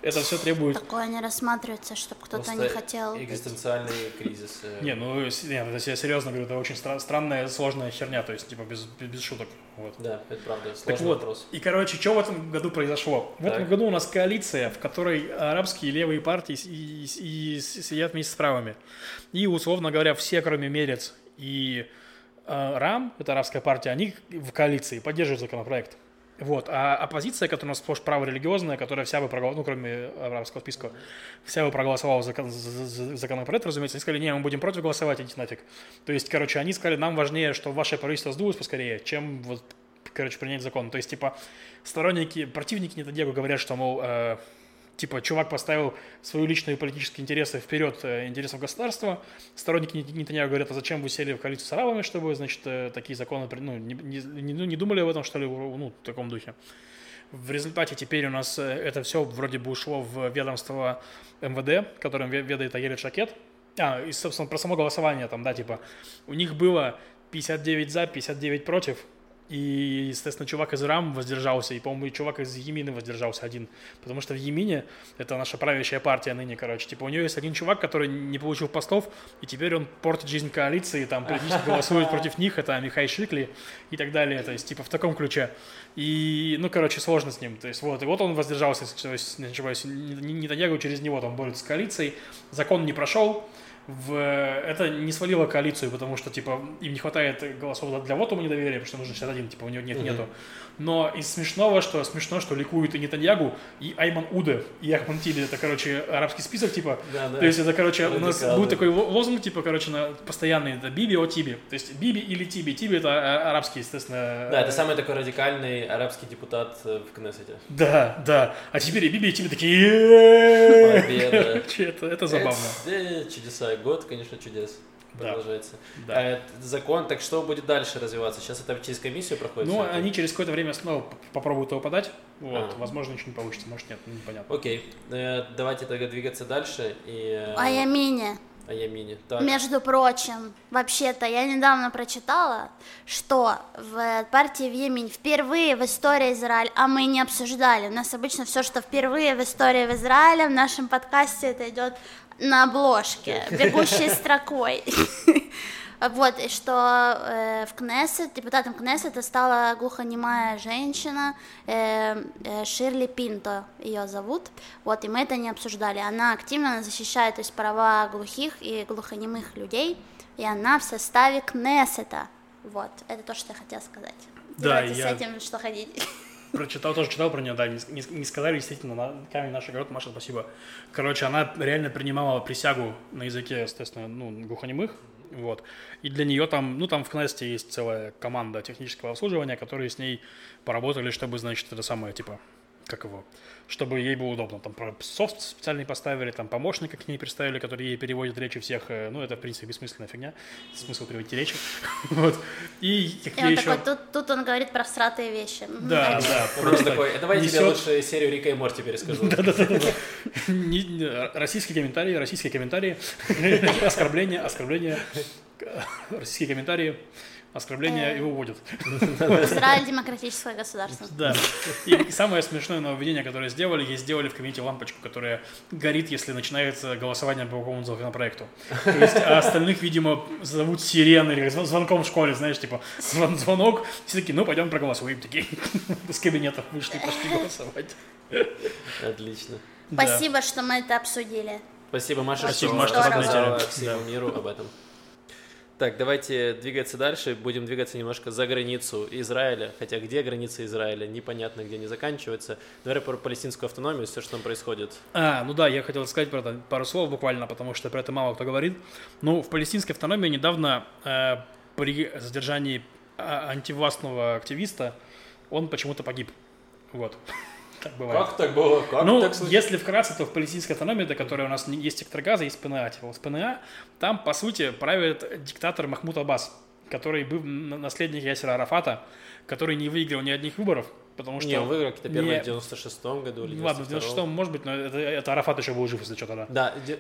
Это все требует... Такое не рассматривается, чтобы кто-то Просто не хотел. Экзистенциальный кризис. э, Не, ну, нет, это я серьезно говорю, это очень стра- странная, сложная херня, то есть, типа, без, без, шуток. Вот. Да, это правда. Так Сложный вот, вопрос. и, короче, что в этом году произошло? В этом Так. году у нас коалиция, в которой арабские левые партии и, и- и сидят вместе с правыми. И, условно говоря, все, кроме Мерец и э, РАМ, это арабская партия, они в коалиции поддерживают законопроект. Вот. А оппозиция, которая у нас сплошь праворелигиозная, которая вся бы проголосовала, ну, кроме арабского списка, вся бы проголосовала за, за- за- законопроект, разумеется, они сказали, не, мы будем против голосовать, идите нафиг. То есть, короче, они сказали, нам важнее, что ваше правительство сдулось поскорее, чем вот, короче, принять закон. То есть, типа, сторонники, противники Нетаньягу говорят, что, мол, э, типа, чувак поставил свои личные политические интересы вперед э, интересов государства. Сторонники Нет- Нетаньягу говорят, а зачем вы сели в коалицию с арабами, чтобы, значит, э, такие законы, ну, не, не- ну, не думали об этом, что ли, ну, в таком духе. В результате теперь у нас э, это все вроде бы ушло в ведомство МВД, которым ве- ведает Агелит Шакет. А, и, собственно, про само голосование там, да, типа, у них было 59 за, 59 против, и, естественно, чувак из РАМ воздержался, и, по-моему, и чувак из Емины воздержался один. Потому что в Емине, это наша правящая партия ныне, короче, типа у нее есть один чувак, который не получил постов, и теперь он портит жизнь коалиции, там политически голосует против них, это Михай Шикли и так далее, то есть, типа, в таком ключе. И, ну, короче, сложно с ним. То есть, вот, и вот он воздержался, если не ошибаюсь, не Нетаньягу через него там борется с коалицией, закон не прошел, в, это не свалило коалицию, потому что, типа, им не хватает голосов для- вотума недоверия, потому что нужно 61, типа, у него нет, нету. Но из смешного, что смешно, что ликуют и Нетаньягу, и Айман Уде, и Ахман Тиби, это, короче, арабский список, типа, Да, да. то есть это, короче, у нас будет такой ло- лозунг, типа, короче, на постоянный, это Биби о Тиби. То есть Биби или Тиби. Тиби это а, арабский, естественно. Да, это самый такой радикальный арабский депутат э, в Кнессете. Да, да. А теперь и Биби, и Тиби такие... *laughs* Короче, это, это забавно. Чудеса. Год, конечно, чудес. Продолжается. Да. А, это закон, так что будет дальше развиваться? Сейчас это через комиссию проходит? Ну, всё это? они через какое-то время снова попробуют его подать. Вот. А. Возможно, ничего не получится, может нет, ну, непонятно. Окей, Э, давайте тогда двигаться дальше. И, э, О Ямине. о Ямине. Так. Между прочим, вообще-то я недавно прочитала, что в партии в Йемене впервые в истории Израиля, а мы не обсуждали, у нас обычно все, что впервые в истории в Израиле, в нашем подкасте это идет на обложке, *laughs* бегущей строкой. *laughs* Вот, и что э, в Кнессет, депутатом Кнессета стала глухонемая женщина э, э, Ширли Пинто, ее зовут. Вот, и мы это не обсуждали. Она активно защищает то есть, права глухих и глухонемых людей, и она в составе Кнессета. Вот, это то, что я хотела сказать. Да, Делайте я- с этим, что хотите. *laughs* Прочитал, тоже читал про нее, да, не, не- не сказали, действительно, на камень наш огород, Маша, спасибо. Короче, она реально принимала присягу на языке, естественно, ну, глухонемых, вот. И для нее там, ну, там в Кнесте есть целая команда технического обслуживания, которые с ней поработали, чтобы, значит, это самое, типа, как его, чтобы ей было удобно. Там про софт специальный поставили, там помощника к ней представили, который ей переводит речи всех. э, Ну, это, в принципе, бессмысленная фигня. Смысл переводить речи. *laughs* Вот. И И какие он еще... такой, тут, тут он говорит про всратые вещи. Да, да, Просто такой, давай я тебе лучше серию Рика и Морти перескажу. *laughs* Не- Российские комментарии, российские комментарии, *laughs* оскорбления, оскорбления, российские комментарии, оскорбления Э. и уводят. Израиль демократическое государство. Да. И самое смешное нововведение, которое сделали, есть сделали в комитете лампочку, которая горит, если начинается голосование по какому-то законопроекту. То есть, а остальных, видимо, зовут сирены или звон- звонком в школе, знаешь, типа звон- звонок, все такие, ну пойдем проголосуем, такие из кабинетов вышли, пошли голосовать. Отлично. Да. Спасибо, что мы это обсудили. Спасибо, Маша, Спасибо, что Маша, что рассказала всему миру об этом. Так, давайте двигаться дальше. Будем двигаться немножко за границу Израиля. Хотя где граница Израиля, непонятно, где они заканчиваются. Давай про палестинскую автономию, все, что там происходит. А, ну да, я хотел сказать про это пару слов буквально, потому что про это мало кто говорит. Ну, в палестинской автономии недавно э, при задержании а, антивластного активиста он почему-то погиб. Вот. Так бывает. так было? Как ну, так случилось? если вкратце, то в палестинской автономии, до которой у нас есть сектор газа, есть ПНА. Типа, с ПНА там, по сути, правит диктатор Махмуд Аббас, который был наследник Ясера Арафата, который не выиграл ни одних выборов, потому что... Не, он выиграл какие-то первые не- в 96-м году или Ну, Ладно, в 92-м. 96-м, может быть, но это, это Арафат еще был жив, если что-то, да. Да, *laughs*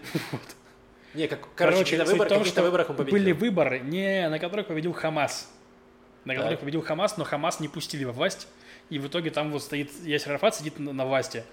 Не, как, короче, Короче, на суть выбор, в том, что выборах он победил. были выборы, не, на которых победил Хамас. На которых победил Хамас, но Хамас не пустили во власть. И в итоге там вот стоит Ясер Арафат сидит на, на власти.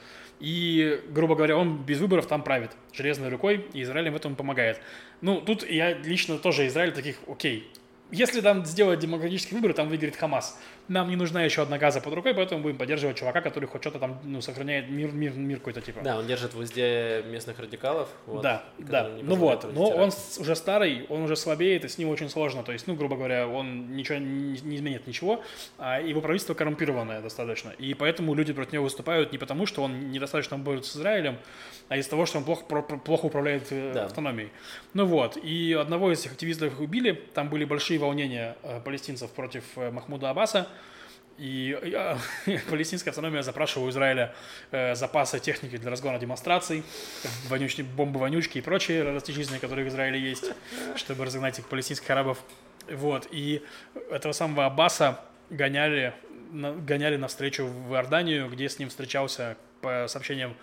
И, грубо говоря, он без выборов там правит железной рукой, и Израиль им в этом помогает. Ну, тут я лично тоже Израиль таких, окей, если там сделать демократические выборы, там выиграет Хамас нам не нужна еще одна газа под рукой, поэтому будем поддерживать чувака, который хоть что-то там, ну, сохраняет мир, мир, мир какой-то типа. Да, он держит в узде местных радикалов. Вот, да, да. Ну вот, но он уже старый, он уже слабеет, и с ним очень сложно. То есть, ну, грубо говоря, он ничего не, не изменит ничего, а его правительство коррумпированное достаточно. И поэтому люди против него выступают не потому, что он недостаточно борется с Израилем, а из-за того, что он плохо, плохо управляет э, да. автономией. Ну вот, и одного из этих активистов убили, там были большие волнения э, палестинцев против э, Махмуда Аббаса, и я, *laughs* палестинская автономия запрашивала у Израиля э, запасы техники для разгона демонстраций, вонючки, бомбы-вонючки и прочие расточительные, которые в Израиле есть, чтобы разогнать этих палестинских арабов. Вот. И этого самого Аббаса гоняли, на, гоняли навстречу в Иорданию, где с ним встречался, по сообщениям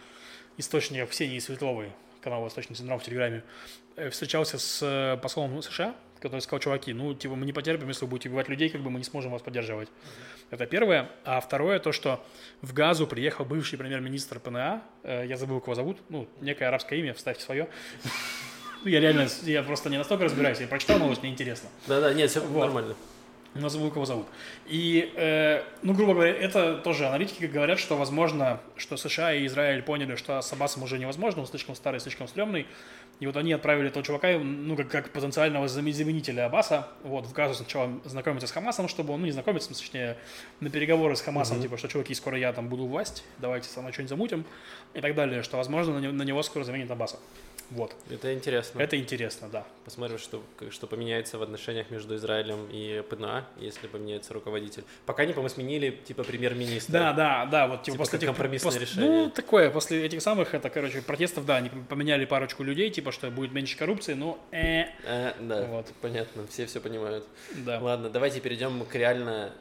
источников Ксении Светловой, канал «Восточный синдром» в Телеграме, э, встречался с э, послом США, который сказал, чуваки, ну, типа, мы не потерпим, если вы будете убивать людей, как бы мы не сможем вас поддерживать. Это первое. А второе, то, что в Газу приехал бывший премьер-министр ПНА, э, я забыл, как его зовут, ну, некое арабское имя, вставьте свое. *laughs* Ну, я реально, я просто не настолько разбираюсь, я прочитал новость, мне интересно. Да-да, нет, все вот. нормально. Но забыл, кого зовут. И, э, ну, грубо говоря, это тоже аналитики говорят, что возможно, что США и Израиль поняли, что с Аббасом уже невозможно, он слишком старый, слишком стрёмный, и вот они отправили этого чувака, ну, как, как потенциального заменителя Аббаса, вот, в Газу сначала знакомиться с Хамасом, чтобы он, ну, не знакомиться, точнее, на переговоры с Хамасом, mm-hmm. типа, что, чуваки, скоро я там буду власть, давайте со мной что-нибудь замутим, и так далее, что, возможно, на него скоро заменит Аббаса. Вот. Это интересно. Это интересно, да. Посмотрим, что, что поменяется в отношениях между Израилем и ПНА, если поменяется руководитель. Пока не, по-моему, сменили, типа, премьер-министра. Да, да, да, вот, типа, типа после этих... компромиссное после, решение. Ну, такое, после этих самых, это, короче, протестов, да, они поменяли парочку людей, типа, что будет меньше коррупции, но э. э да, вот. понятно, все все понимают. Да. Ладно, давайте перейдем к реально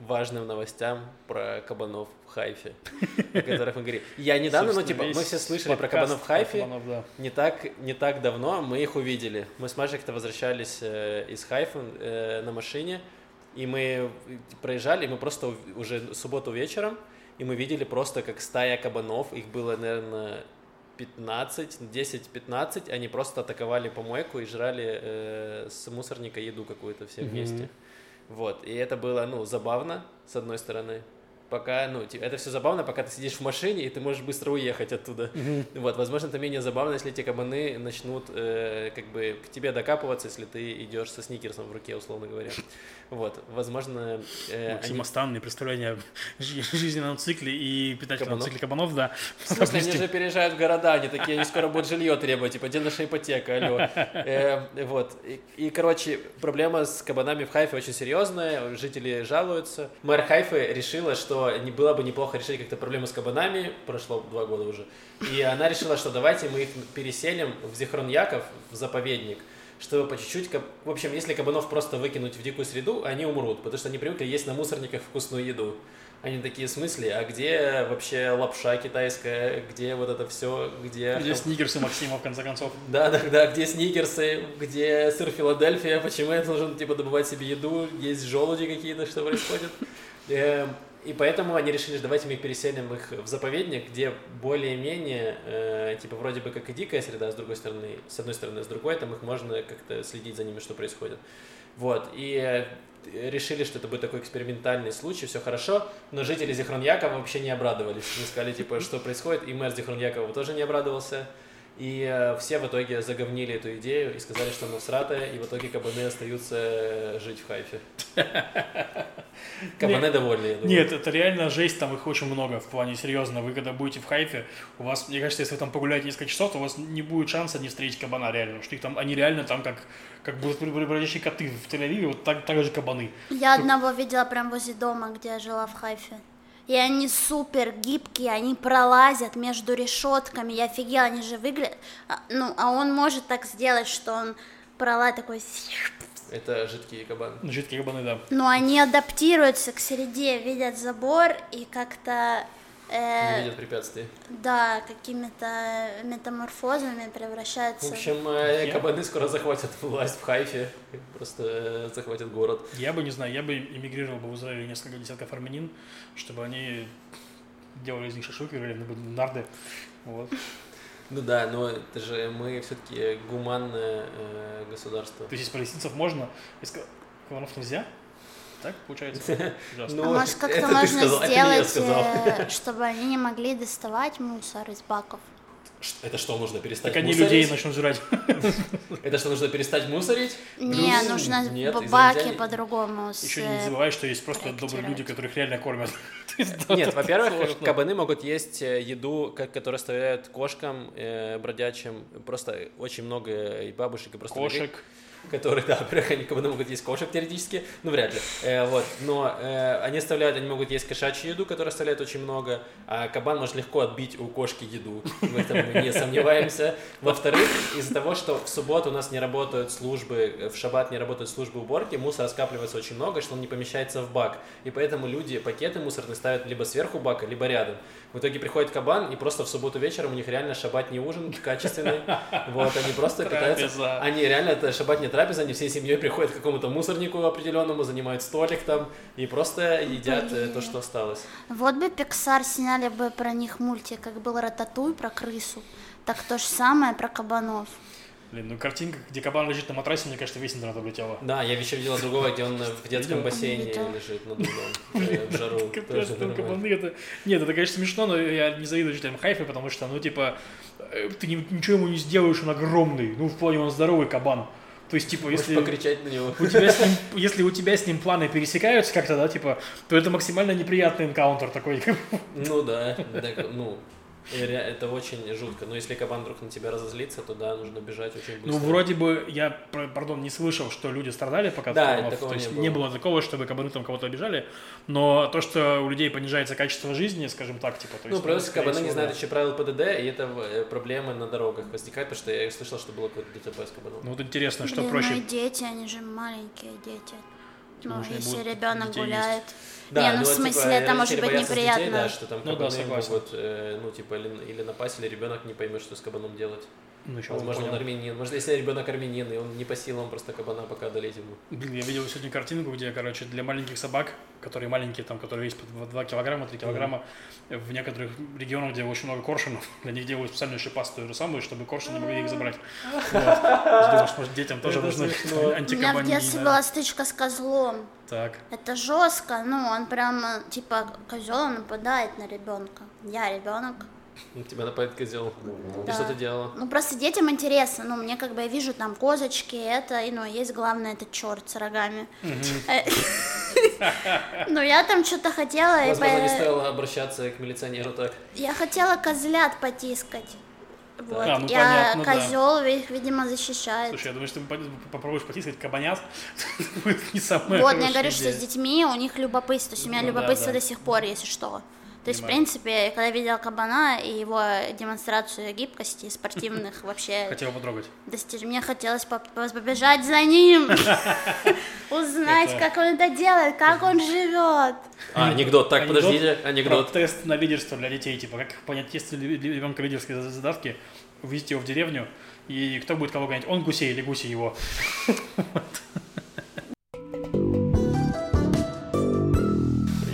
важным новостям про кабанов в Хайфе, о которых мы говорим. Я недавно, ну, типа, мы все слышали про кабанов в Хайфе. Кабанов, да. Не так, не так давно мы их увидели. Мы с Машей как-то возвращались э, из Хайфа э, на машине, и мы проезжали, и мы просто уже субботу вечером, и мы видели просто как стая кабанов, их было, наверное, 15, 10-15, они просто атаковали помойку и жрали э, с мусорника еду какую-то все вместе. Mm-hmm. Вот, и это было, ну, забавно, с одной стороны, пока, ну, это все забавно, пока ты сидишь в машине, и ты можешь быстро уехать оттуда. Mm-hmm. Вот, возможно, это менее забавно, если эти кабаны начнут, э, как бы, к тебе докапываться, если ты идешь со сникерсом в руке, условно говоря. Вот, возможно... Э, Максима они... странные представления о жизненном цикле и питательном кабанов? цикле кабанов, да. В смысле, они же переезжают в города, они такие, они скоро будут жилье требовать, типа, где наша ипотека, алло. Э, вот, и, и, короче, проблема с кабанами в Хайфе очень серьезная, жители жалуются. Мэр Хайфы решила, что не было бы неплохо решить как-то проблему с кабанами, прошло два года уже, и она решила, что давайте мы их переселим в Зихрон Яков, в заповедник, чтобы по чуть-чуть, в общем, если кабанов просто выкинуть в дикую среду, они умрут, потому что они привыкли есть на мусорниках вкусную еду. Они такие, в смысле, а где вообще лапша китайская, где вот это все, где... Где сникерсы Максима, в конце концов. *laughs* Да, да, да, где сникерсы, где сыр Филадельфия, почему я должен, типа, добывать себе еду, есть желуди какие-то, что происходит. И поэтому они решили, что давайте мы переселим их в заповедник, где более-менее, э, типа, вроде бы как и дикая среда, с другой стороны, с одной стороны, с другой, там их можно как-то следить за ними, что происходит. Вот, и э, решили, что это будет такой экспериментальный случай, все хорошо, но жители Зихроньякова вообще не обрадовались. Они сказали, типа, что происходит, и мэр Зихроньякова тоже не обрадовался. И э, все в итоге заговнили эту идею и сказали, что она всратая, и в итоге кабаны остаются э, жить в Хайфе. *laughs* Кабаны довольны, я думаю. Нет, это реально жесть, там их очень много, в плане серьезно. Вы когда будете в Хайфе, у вас, мне кажется, если вы там погуляете несколько часов, то у вас не будет шанса не встретить кабана реально, что их там, они реально там как, как будут бродящие коты в Тель-Авиве, вот так, так же кабаны. Я одного видела прям возле дома, где я жила в Хайфе и они супер гибкие, они пролазят между решетками, я офигела, они же выглядят, а, ну, а он может так сделать, что он пролазит такой... Это жидкие кабаны. Жидкие кабаны, да. Но они адаптируются к среде, видят забор и как-то Не э, видят препятствий. да, какими-то метаморфозами В превращаются. общем, э, кабаны скоро захватят власть в Хайфе, просто э, захватят город. Я бы, не знаю, я бы эмигрировал бы в Израиль несколько десятков армянин, чтобы они делали из них шашлык, играли на нарды. Вот. Ну да, но это же мы все-таки гуманное э, государство. То есть из палестинцев можно, из ка- кабанов нельзя? Так получается? *laughs* Ужасно. А Ну, может, как-то можно сделать, э, чтобы они не могли доставать мусор из баков? Это что, нужно перестать Так они мусорить? людей начнут жрать. *laughs* Это что, нужно перестать мусорить? Не, Ну, нужно нет, баки по-другому. с, Еще не э, забывай, что есть просто добрые люди, которых реально кормят. *laughs* Нет, во-первых, кабаны могут есть э, еду, которую оставляют кошкам, бродячим. Просто очень много и бабушек, и просто людей, Кошек. Которые, да, *laughs* во-первых, они кабаны могут есть кошек теоретически, ну, вряд ли. Э, вот, но э, они оставляют, они могут есть кошачью еду, которая оставляет очень много, а кабан может легко отбить у кошки еду. В этом мы не сомневаемся. Во-вторых, из-за того, что в субботу у нас не работают службы, в шаббат не работают службы уборки, мусора скапливается очень много, что он не помещается в бак. И поэтому люди пакеты мусорные ставят либо сверху бака, либо рядом. В итоге приходит кабан, и просто в субботу вечером у них реально шабатний ужин качественный. Вот, они просто питаются... Трапеза. Они реально, это шабатная трапеза, они всей семьей приходят к какому-то мусорнику определенному, занимают столик там и просто едят э, то, что осталось. Вот бы Pixar сняли бы про них мультик, как был Рататуй про крысу. Так то же самое про кабанов. Блин, ну картинка, где кабан лежит на матрасе, мне кажется, весь интернет облетела. Да, я еще видела другого, где он в детском бассейне лежит на другом, *laughs* э, в жару. Капец, там кабаны это... Нет, это, конечно, смешно, но я не завидую жителям Хайфа, потому что, ну, типа, э, ты ни- ничего ему не сделаешь, он огромный. Ну, в плане он здоровый кабан. То есть, типа, Можешь если... покричать на него. у тебя с ним, если у тебя с ним планы пересекаются как-то, да, типа, то это максимально неприятный энкаунтер такой. Ну да, так, ну, это очень жутко. Но если кабан вдруг на тебя разозлится, то да, нужно бежать очень быстро. Ну, вроде бы, я, пардон, не слышал, что люди страдали пока Да, кабанов. такого то есть не не было. было такого, чтобы кабаны там кого-то обижали, но то, что у людей понижается качество жизни, скажем так, типа, то Ну, есть, просто скорее кабаны не всего, знают да. еще правил ПДД, и это э, проблемы на дорогах возникают, потому что я слышал, что было какое-то ДТП с кабаном. Ну, вот интересно, что Блин, проще. ну и дети, они же маленькие дети. Ну, Может, если ребенок гуляет. Да, не, ну, в вот, смысле, типа, это может быть боятся детей, неприятно. да, что там Ну да, кабаны согласен. могут, э, ну, типа, или, или напасть, или ребенок не поймет, что с кабаном делать. Ну, еще Возможно, он армянин. Может, если ребенок армянин, и он не по силам просто кабана пока одолеть ему. Блин, я видел сегодня картинку, где, короче, для маленьких собак, которые маленькие, там, которые весят по 2 килограмма, 3 килограмма, в некоторых регионах, где очень много коршунов, *laughs* для них делают специальную шипастую ту же самую, чтобы коршуны не могли их забрать. *laughs* Думаешь, может, детям тоже нужны смешно. *laughs* У меня в детстве была стычка с козлом. Так. Это жестко, ну, он прямо, типа, козел нападает на ребенка. Я ребенок. Тебя нападет козел. И Да. что ты делала? Ну, просто детям интересно, ну, мне как бы, я вижу там козочки, это, и, ну, есть главное, это черт с рогами. Ну, я там что-то хотела, и Возможно, не стоило обращаться к милиционеру так. я хотела козлят потискать. Вот, А, ну, я понятно, да. козел их, видимо, защищает. Слушай, я думаю, что ты по- попробуешь потискать кабанят, *laughs* будет не самое Вот, я говорю, что с детьми у них любопытство, у меня Ну да, любопытство да. до сих пор, если что. То есть, в принципе, когда я видела кабана и его демонстрацию гибкости, спортивных *laughs* вообще Хотела потрогать. достиж... мне хотелось по- по- побежать за ним, *laughs* узнать, как он это делает, как он живет. А, анекдот. Так, подождите, анекдот. тест на лидерство для детей, типа, как понять, есть ли ли- ребенка лидерские за- задатки, увезите его в деревню, и кто будет кого гонять, он гусей или гуси его. *laughs*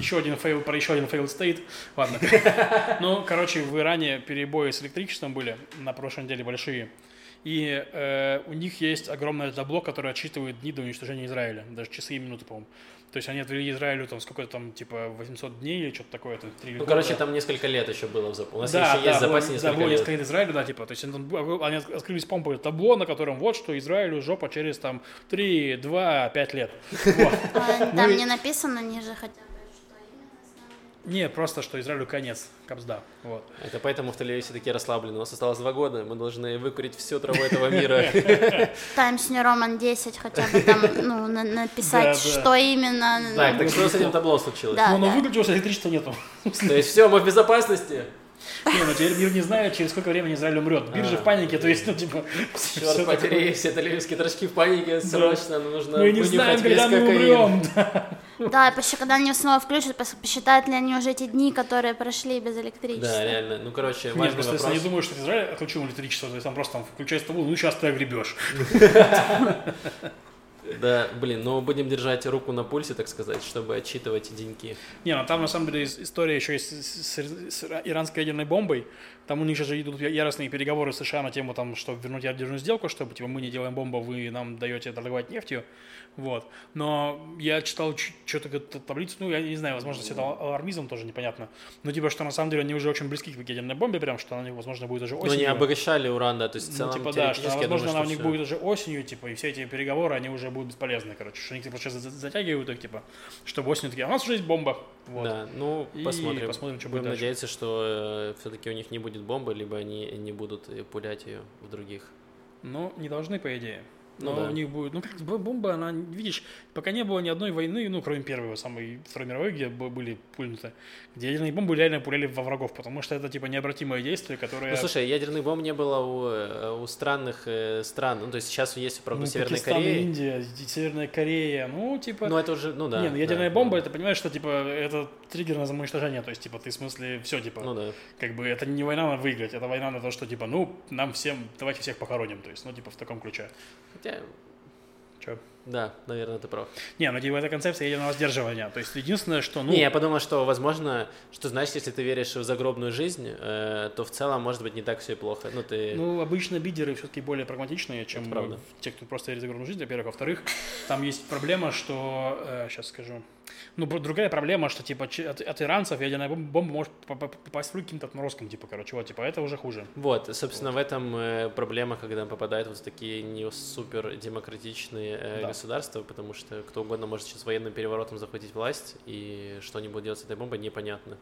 Еще один фейл, про еще один фейл стоит. Ладно. *laughs* Ну, короче, в Иране перебои с электричеством были на прошлой неделе большие. И э, у них есть огромное табло, которое отсчитывает дни до уничтожения Израиля. Даже часы и минуты, по-моему. То есть они отвели Израилю там сколько там, типа, 800 дней или что-то такое. Там, три Ну, года. короче, там несколько лет еще было в запасе. У нас да, еще да, есть в было- запасе да, несколько было лет. несколько лет Израиля, да, типа, то есть они, там- они открылись, по-моему, табло, на котором вот что Израилю жопа через там 3, 2, 5 лет. *laughs* Ну Там и- не написано ниже хотя бы, Не, просто, что Израилю конец, капсда, вот. Это поэтому в Тель-Авиве все такие расслаблены. У нас осталось два года, мы должны выкурить всю траву этого мира. *laughs* Times New Roman 10 хотя бы там, ну, на- написать, Да, да. что именно. Так, так что с этим табло случилось? Да, Ну, но выключилось, электричества нету. То есть все, мы в безопасности? Не, ну теперь мир не знает, через сколько времени Израиль умрет. Мир же в панике, то есть, ну, типа... *laughs* Черт такое. потери, все тель-авивские дрожки в панике, срочно, ну, нужно Мы не знаем, когда мы умрем. *laughs* Да. И еще когда они снова включат, пос- посчитают ли они уже эти дни, которые прошли без электричества. Да, реально. Ну, короче, Нет, важный просто если не думаю, что Израиль отключил электричество, то есть там просто там включается табу, ну сейчас ты огребешь. *laughs* Да, блин, ну будем держать руку на пульсе, так сказать, чтобы отчитывать деньги. Не, ну там на самом деле ис- история еще есть с, с- с иранской ядерной бомбой. Там у них же идут яростные переговоры с США на тему, там, чтобы вернуть ядерную сделку, чтобы типа мы не делаем бомбу, вы нам даете торговать нефтью. Вот. Но я читал что-то таблицу, ну, я не знаю, возможно, все это ал- алармизм тоже непонятно. Но типа, что на самом деле они уже очень близки к ядерной бомбе, прям, что она, возможно, будет уже Но осенью. они обогащали уран, да, то есть в Ну, целом типа, да, что, возможно, думаю, она у что них будет уже осенью, типа, и все эти переговоры, они уже будут бесполезны, короче, что они типа, сейчас за- затягивают их, типа, чтобы осенью такие, а у нас уже есть бомба. Вот. Да, ну, И посмотрим. посмотрим, что Будем будет дальше. надеяться, что все-таки у них не будет бомбы, либо они не будут пулять ее в других. Ну, не должны, по идее. Ну Но да. у них будет, ну, как бомба, она, видишь, пока не было ни одной войны, ну, кроме первой, самой Второй мировой, где были пульнуты, где ядерные бомбы реально пуляли во врагов, потому что это, типа, необратимое действие, которое... Ну, слушай, ядерных бомб не было у, э, у странных э, стран. Ну, то есть сейчас есть, правда, ну, Пакистан, Кореи. Индия, Северная Корея, ну, типа... Ну, это уже, ну да. не, ну ядерная да, бомба, да. это понимаешь, что типа это триггер на самоуничтожение, то есть типа ты в смысле все типа, Ну да. как бы это не война на выиграть, это война на то, что типа ну нам всем давайте всех похороним, то есть ну типа в таком ключе. Хотя, Чё? да, наверное, ты прав. Не, ну типа это концепция ядерного сдерживания, то есть единственное, что ну Не, я подумал, что, возможно, что, знаешь, если ты веришь в загробную жизнь, э, то в целом, может быть, не так все и плохо. Ну, ты... Ну, обычно бидеры все-таки более прагматичные, чем те, кто просто верит в загробную жизнь, во-первых. Во-вторых, там есть проблема, что... сейчас скажу. Ну, другая проблема, что, типа, от, от иранцев ядерная бом- бомба может по- по- попасть в руки каким-то отморозкам, типа, короче, вот, типа, это уже хуже. Вот, собственно, в этом э, проблема, когда попадают вот в такие не супер демократичные э, Да. государства, потому что кто угодно может сейчас военным переворотом захватить власть, и что они будут делать с этой бомбой, непонятно.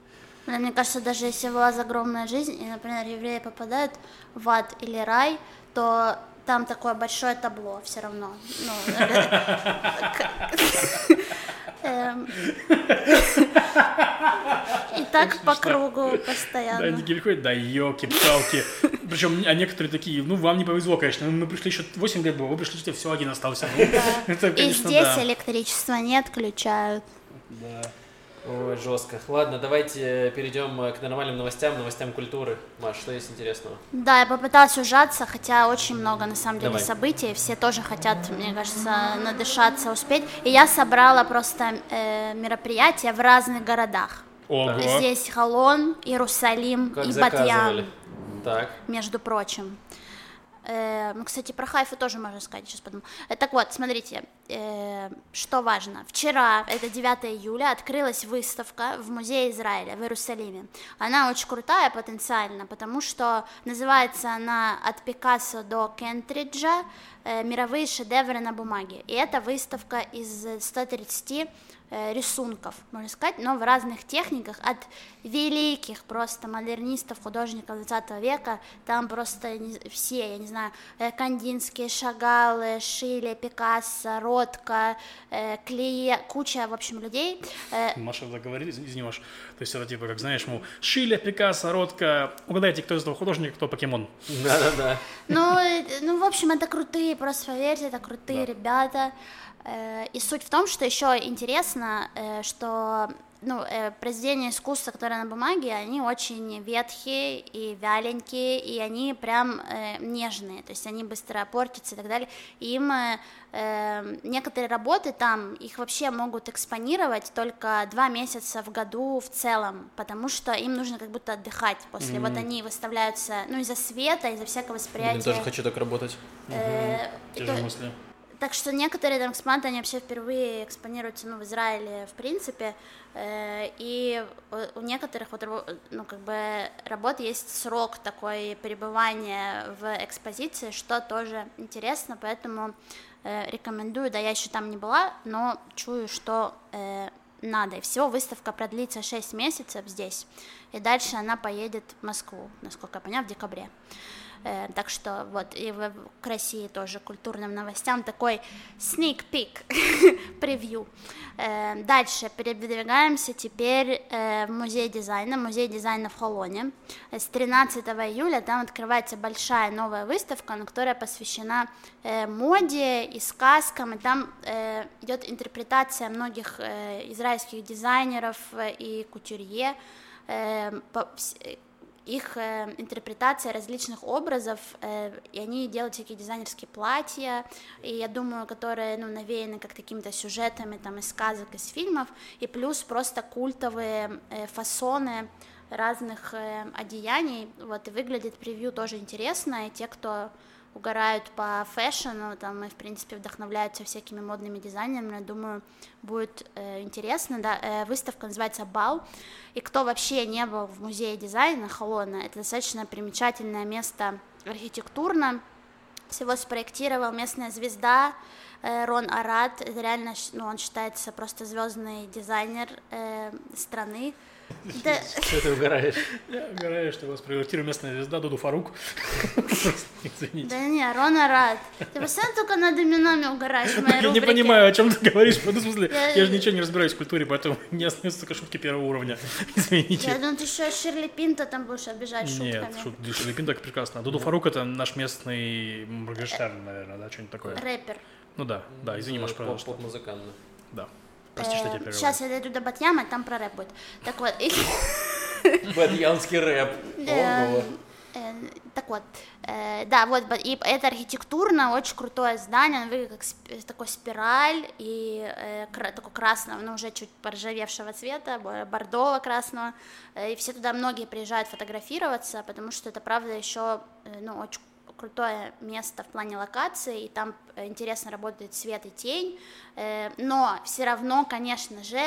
Мне кажется, даже если была загромная жизнь, и, например, евреи попадают в ад или рай, то там такое большое табло все равно. Ну, *laughs* э, *laughs* И так по кругу *laughs* Да, постоянно. они такие приходят, да елки-палки. Причем, а некоторые такие, ну, вам не повезло, конечно, мы пришли еще 8 лет было, вы пришли, все один остался. *laughs* И здесь да. электричество не отключают. Да. Ой, жестко. Ладно, давайте перейдем э, к нормальным новостям, новостям культуры. Маш, что есть интересного? Да, я попыталась ужаться, хотя очень много на самом деле Давай. событий, все тоже хотят, мне кажется, надышаться, успеть. И я собрала просто э, мероприятия в разных городах. Ого. Здесь Холон, Иерусалим Как и заказывали? Батьян, Так. между прочим. Ну, кстати, про Хайфу тоже можно сказать, сейчас подумаю. Э, так вот, смотрите, э, что важно. Вчера, это 9 июля, открылась выставка в Музее Израиля в Иерусалиме. Она очень крутая потенциально, потому что называется она «От Пикассо до Кентриджа. э, Мировые шедевры на бумаге». И это выставка из 130 э, рисунков, можно сказать, но в разных техниках от великих просто модернистов, художников 20 века, там просто все, я не знаю, э, Кандинские, Шагалы, Шиле, Пикассо, Ротко, э, Клее, куча, в общем, людей. Э, Маша заговорили, извини, Маш. То есть это типа, как знаешь, мол, Шиля, Пикассо, Ротко. Угадайте, кто из этого художника, кто покемон. Да-да-да. Ну, э, ну, в общем, это крутые, просто поверьте, это крутые Да. ребята. Э, И суть в том, что еще интересно, э, что ну, э, произведения искусства, которые на бумаге, они очень ветхие и вяленькие, и они прям э, нежные, то есть они быстро портятся и так далее. И им э, э, некоторые работы там, их вообще могут экспонировать только два месяца в году в целом, потому что им нужно как будто отдыхать после. Вот они выставляются, ну, из-за света, из-за всякого восприятия. Блин, тоже хочу так работать. Э, Те же мысли. Так что некоторые там экспонаты, они вообще впервые экспонируются, ну, в Израиле, в принципе, э, и у, некоторых вот, ну, как бы работ есть срок такой пребывания в экспозиции, что тоже интересно, поэтому э, рекомендую, да, я еще там не была, но чую, что э, надо, и всего выставка продлится 6 месяцев здесь, и дальше она поедет в Москву, насколько я поняла, в декабре. Э, так что вот и в, к России тоже культурным новостям такой sneak peek, *laughs* превью. Э, дальше передвигаемся теперь э, в музей дизайна, музей дизайна в Холоне. С 13 июля там открывается большая новая выставка, которая посвящена э, моде и сказкам, и там э, идет интерпретация многих э, израильских дизайнеров э, и кутюрье, э, их э, интерпретация различных образов, э, и они делают всякие дизайнерские платья, и я думаю, которые, ну, навеяны как такими-то сюжетами, там, из сказок, из фильмов, и плюс просто культовые э, фасоны разных э, одеяний, вот, и выглядит превью тоже интересно, и те, кто угорают по фэшну, там, и, в принципе, вдохновляются всякими модными дизайнерами, думаю, будет э, интересно, да, э, выставка называется «Бал», и кто вообще не был в музее дизайна Холона, это достаточно примечательное место архитектурно, всего спроектировал местная звезда э, Рон Арат, реально, ну, он считается просто звездный дизайнер э, страны, да. Что ты угораешь? Я угораю, что его спроектировала местная звезда Дуду Фарук. Извините. Да не, Рона рад. Ты постоянно только над именами угораешь в моей Я не понимаю, о чем ты говоришь. Ну, в смысле, я же ничего не разбираюсь в культуре, поэтому *laughs* не остаются только шутки первого уровня. *laughs* Извините. Я думаю, ты еще Ширли Пинта там будешь обижать шутками. Нет, Ширли Пинта прекрасно. Дуду Фарук это наш местный Моргенштерн, наверное, да, что-нибудь такое. Рэпер. Ну да, да, извини, Маш, пожалуйста. Поп-музыкант. Да. Прости, что тебя Сейчас я дойду до Батьяма, там про рэп будет. Так вот. *laughs* Батьямский рэп. Э, так вот, э, да, вот, и это архитектурно очень крутое здание, оно выглядит как такой спираль, и э, такой красного, ну, уже чуть поржавевшего цвета, бордового красного, и все туда многие приезжают фотографироваться, потому что это, правда, еще, ну, очень крутое место в плане локации, и там э, интересно работает свет и тень, э, но все равно, конечно же,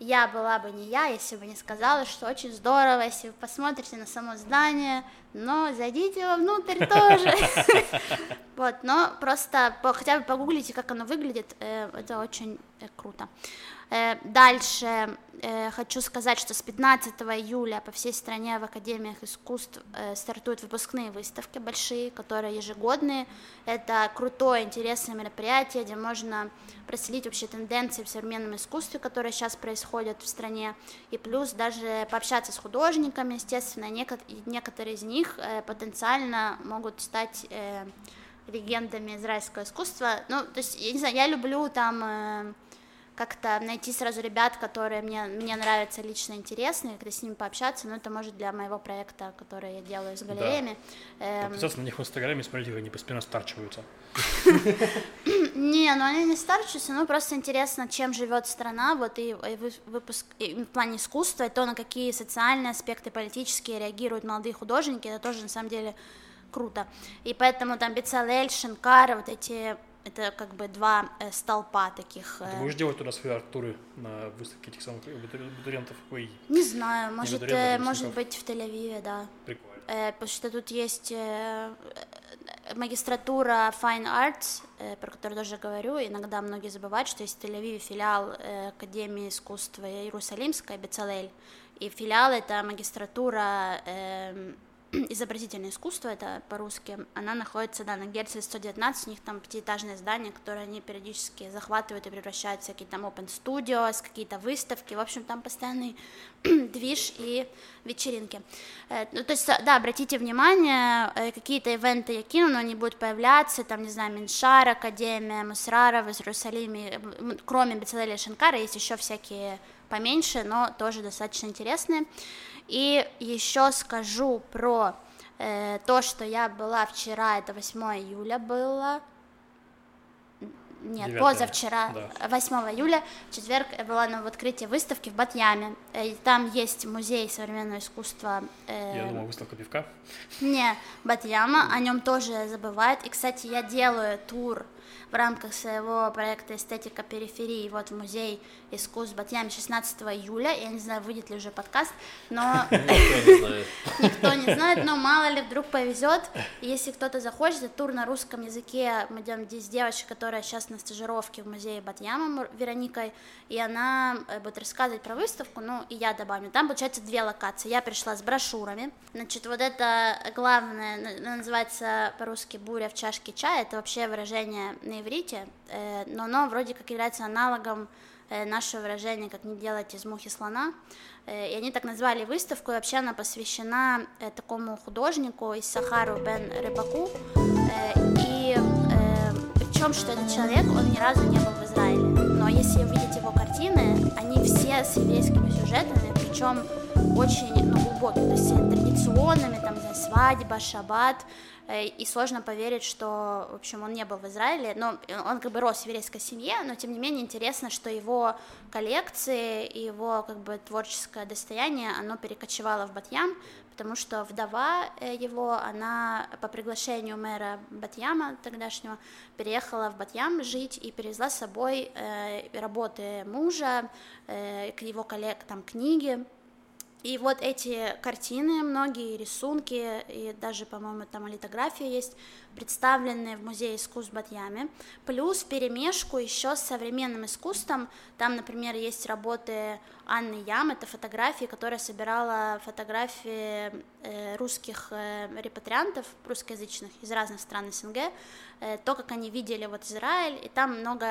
я была бы не я, если бы не сказала, что очень здорово, если вы посмотрите на само здание, но зайдите вовнутрь *laughs* тоже. Вот, но просто хотя бы погуглите, как оно выглядит, э, это очень круто. Э, дальше э, хочу сказать, что с 15 июля по всей стране в Академиях искусств э, стартуют выпускные выставки большие, которые ежегодные. Это крутое, интересное мероприятие, где можно проследить вообще тенденции в современном искусстве, которые сейчас происходят в стране, и плюс даже пообщаться с художниками, естественно, некоторые из них потенциально могут стать легендами израильского искусства. Ну, то есть, я не знаю, я люблю там как-то найти сразу ребят, которые мне, мне нравятся лично интересные, когда с ними пообщаться, но это может для моего проекта, который я делаю с галереями. Да. Эм... Подписаться на них в Инстаграме, смотрите, как они постепенно старчиваются. *laughs* Не, ну они не старчатся, ну просто интересно, чем живет страна, вот и выпуск в плане искусства, и то, на какие социальные аспекты политические реагируют молодые художники, это тоже на самом деле круто. И поэтому там Бецалель, Шинкар, вот эти это как бы два э, столпа таких. Э... Ты будешь делать туда свои артуры на выставке этих самых абитуриентов? Ой, не знаю, может, э, может быть в Тель-Авиве, да. Прикольно. Э, потому что тут есть э, магистратура Fine Arts, э, про которую тоже говорю, иногда многие забывают, что есть в Тель-Авиве филиал э, Академии искусства Иерусалимская, Бецалель, и филиал это магистратура э, *clears throat* изобразительное искусство, это по-русски, она находится, да, на Герцель 119, у них там пятиэтажное здание, которое они периодически захватывают и превращают в всякие там open studios, какие-то выставки, в общем, там постоянный *clears throat* движ и вечеринки. Э, ну, то есть, да, обратите внимание, э, какие-то ивенты я кину, но они будут появляться, там, не знаю, Миншар, Академия, Мусрара в Иерусалиме, кроме Бецалеля Шанкара, есть еще всякие поменьше, но тоже достаточно интересные. И еще скажу про э, то, что я была вчера, это 8 июля было. Нет, 9, позавчера, да. 8 июля, в четверг я была на открытии выставки в Батьяме. И там есть музей современного искусства. Э, я думал, выставка пивка. Не, Батьяма, о нем тоже забывают. И, кстати, я делаю тур в рамках своего проекта «Эстетика периферии» вот в музей искусств Батьями 16 июля. Я не знаю, выйдет ли уже подкаст, но... Никто не *laughs* знает. но мало ли вдруг повезет. Если кто-то захочет, это тур на русском языке. Мы идем здесь девочка, которая сейчас на стажировке в музее Батьяма Вероникой, и она э, будет рассказывать про выставку, ну, и я добавлю. Там, получается, две локации. Я пришла с брошюрами. Значит, вот это главное, называется по-русски «буря в чашке чая». Это вообще выражение на иврите, э, но оно вроде как является аналогом э, нашего выражения «как не делать из мухи слона». И они так назвали выставку, и вообще она посвящена такому художнику из Сахару Бен Рыбаку. И причем, что этот человек, он ни разу не был в Израиле. Но если увидеть его картины, они все с еврейскими сюжетами, причем очень ну, глубокими, то есть традиционными, там, знаю, свадьба, шаббат, э, и сложно поверить, что, в общем, он не был в Израиле, но он как бы рос в еврейской семье, но тем не менее интересно, что его коллекции и его как бы творческое достояние, оно перекочевало в Батьям, потому что вдова э, его, она по приглашению мэра Батьяма тогдашнего переехала в Батьям жить и перевезла с собой э, работы мужа, э, его коллег, там книги, и вот эти картины, многие рисунки, и даже, по-моему, там литография есть, представленные в Музее искусств Батьяме, плюс перемешку еще с современным искусством. Там, например, есть работы Анны Ям, это фотографии, которая собирала фотографии э, русских э, репатриантов, русскоязычных из разных стран СНГ, э, то, как они видели вот Израиль, и там много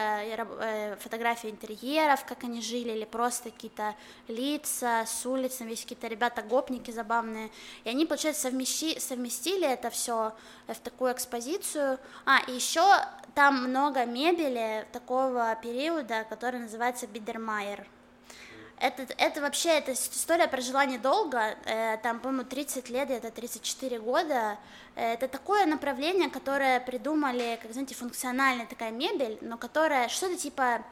фотографий интерьеров, как они жили, или просто какие-то лица с улиц, весь какие-то ребята-гопники забавные, и они, получается, совмещи, совместили это все в такую экспозицию. А, и еще там много мебели такого периода, который называется Бидермайер это, это вообще, это история про желание долго, э, там, по-моему, 30 лет, это 34 года, э, это такое направление, которое придумали, как, знаете, функциональная такая мебель, но которая что-то типа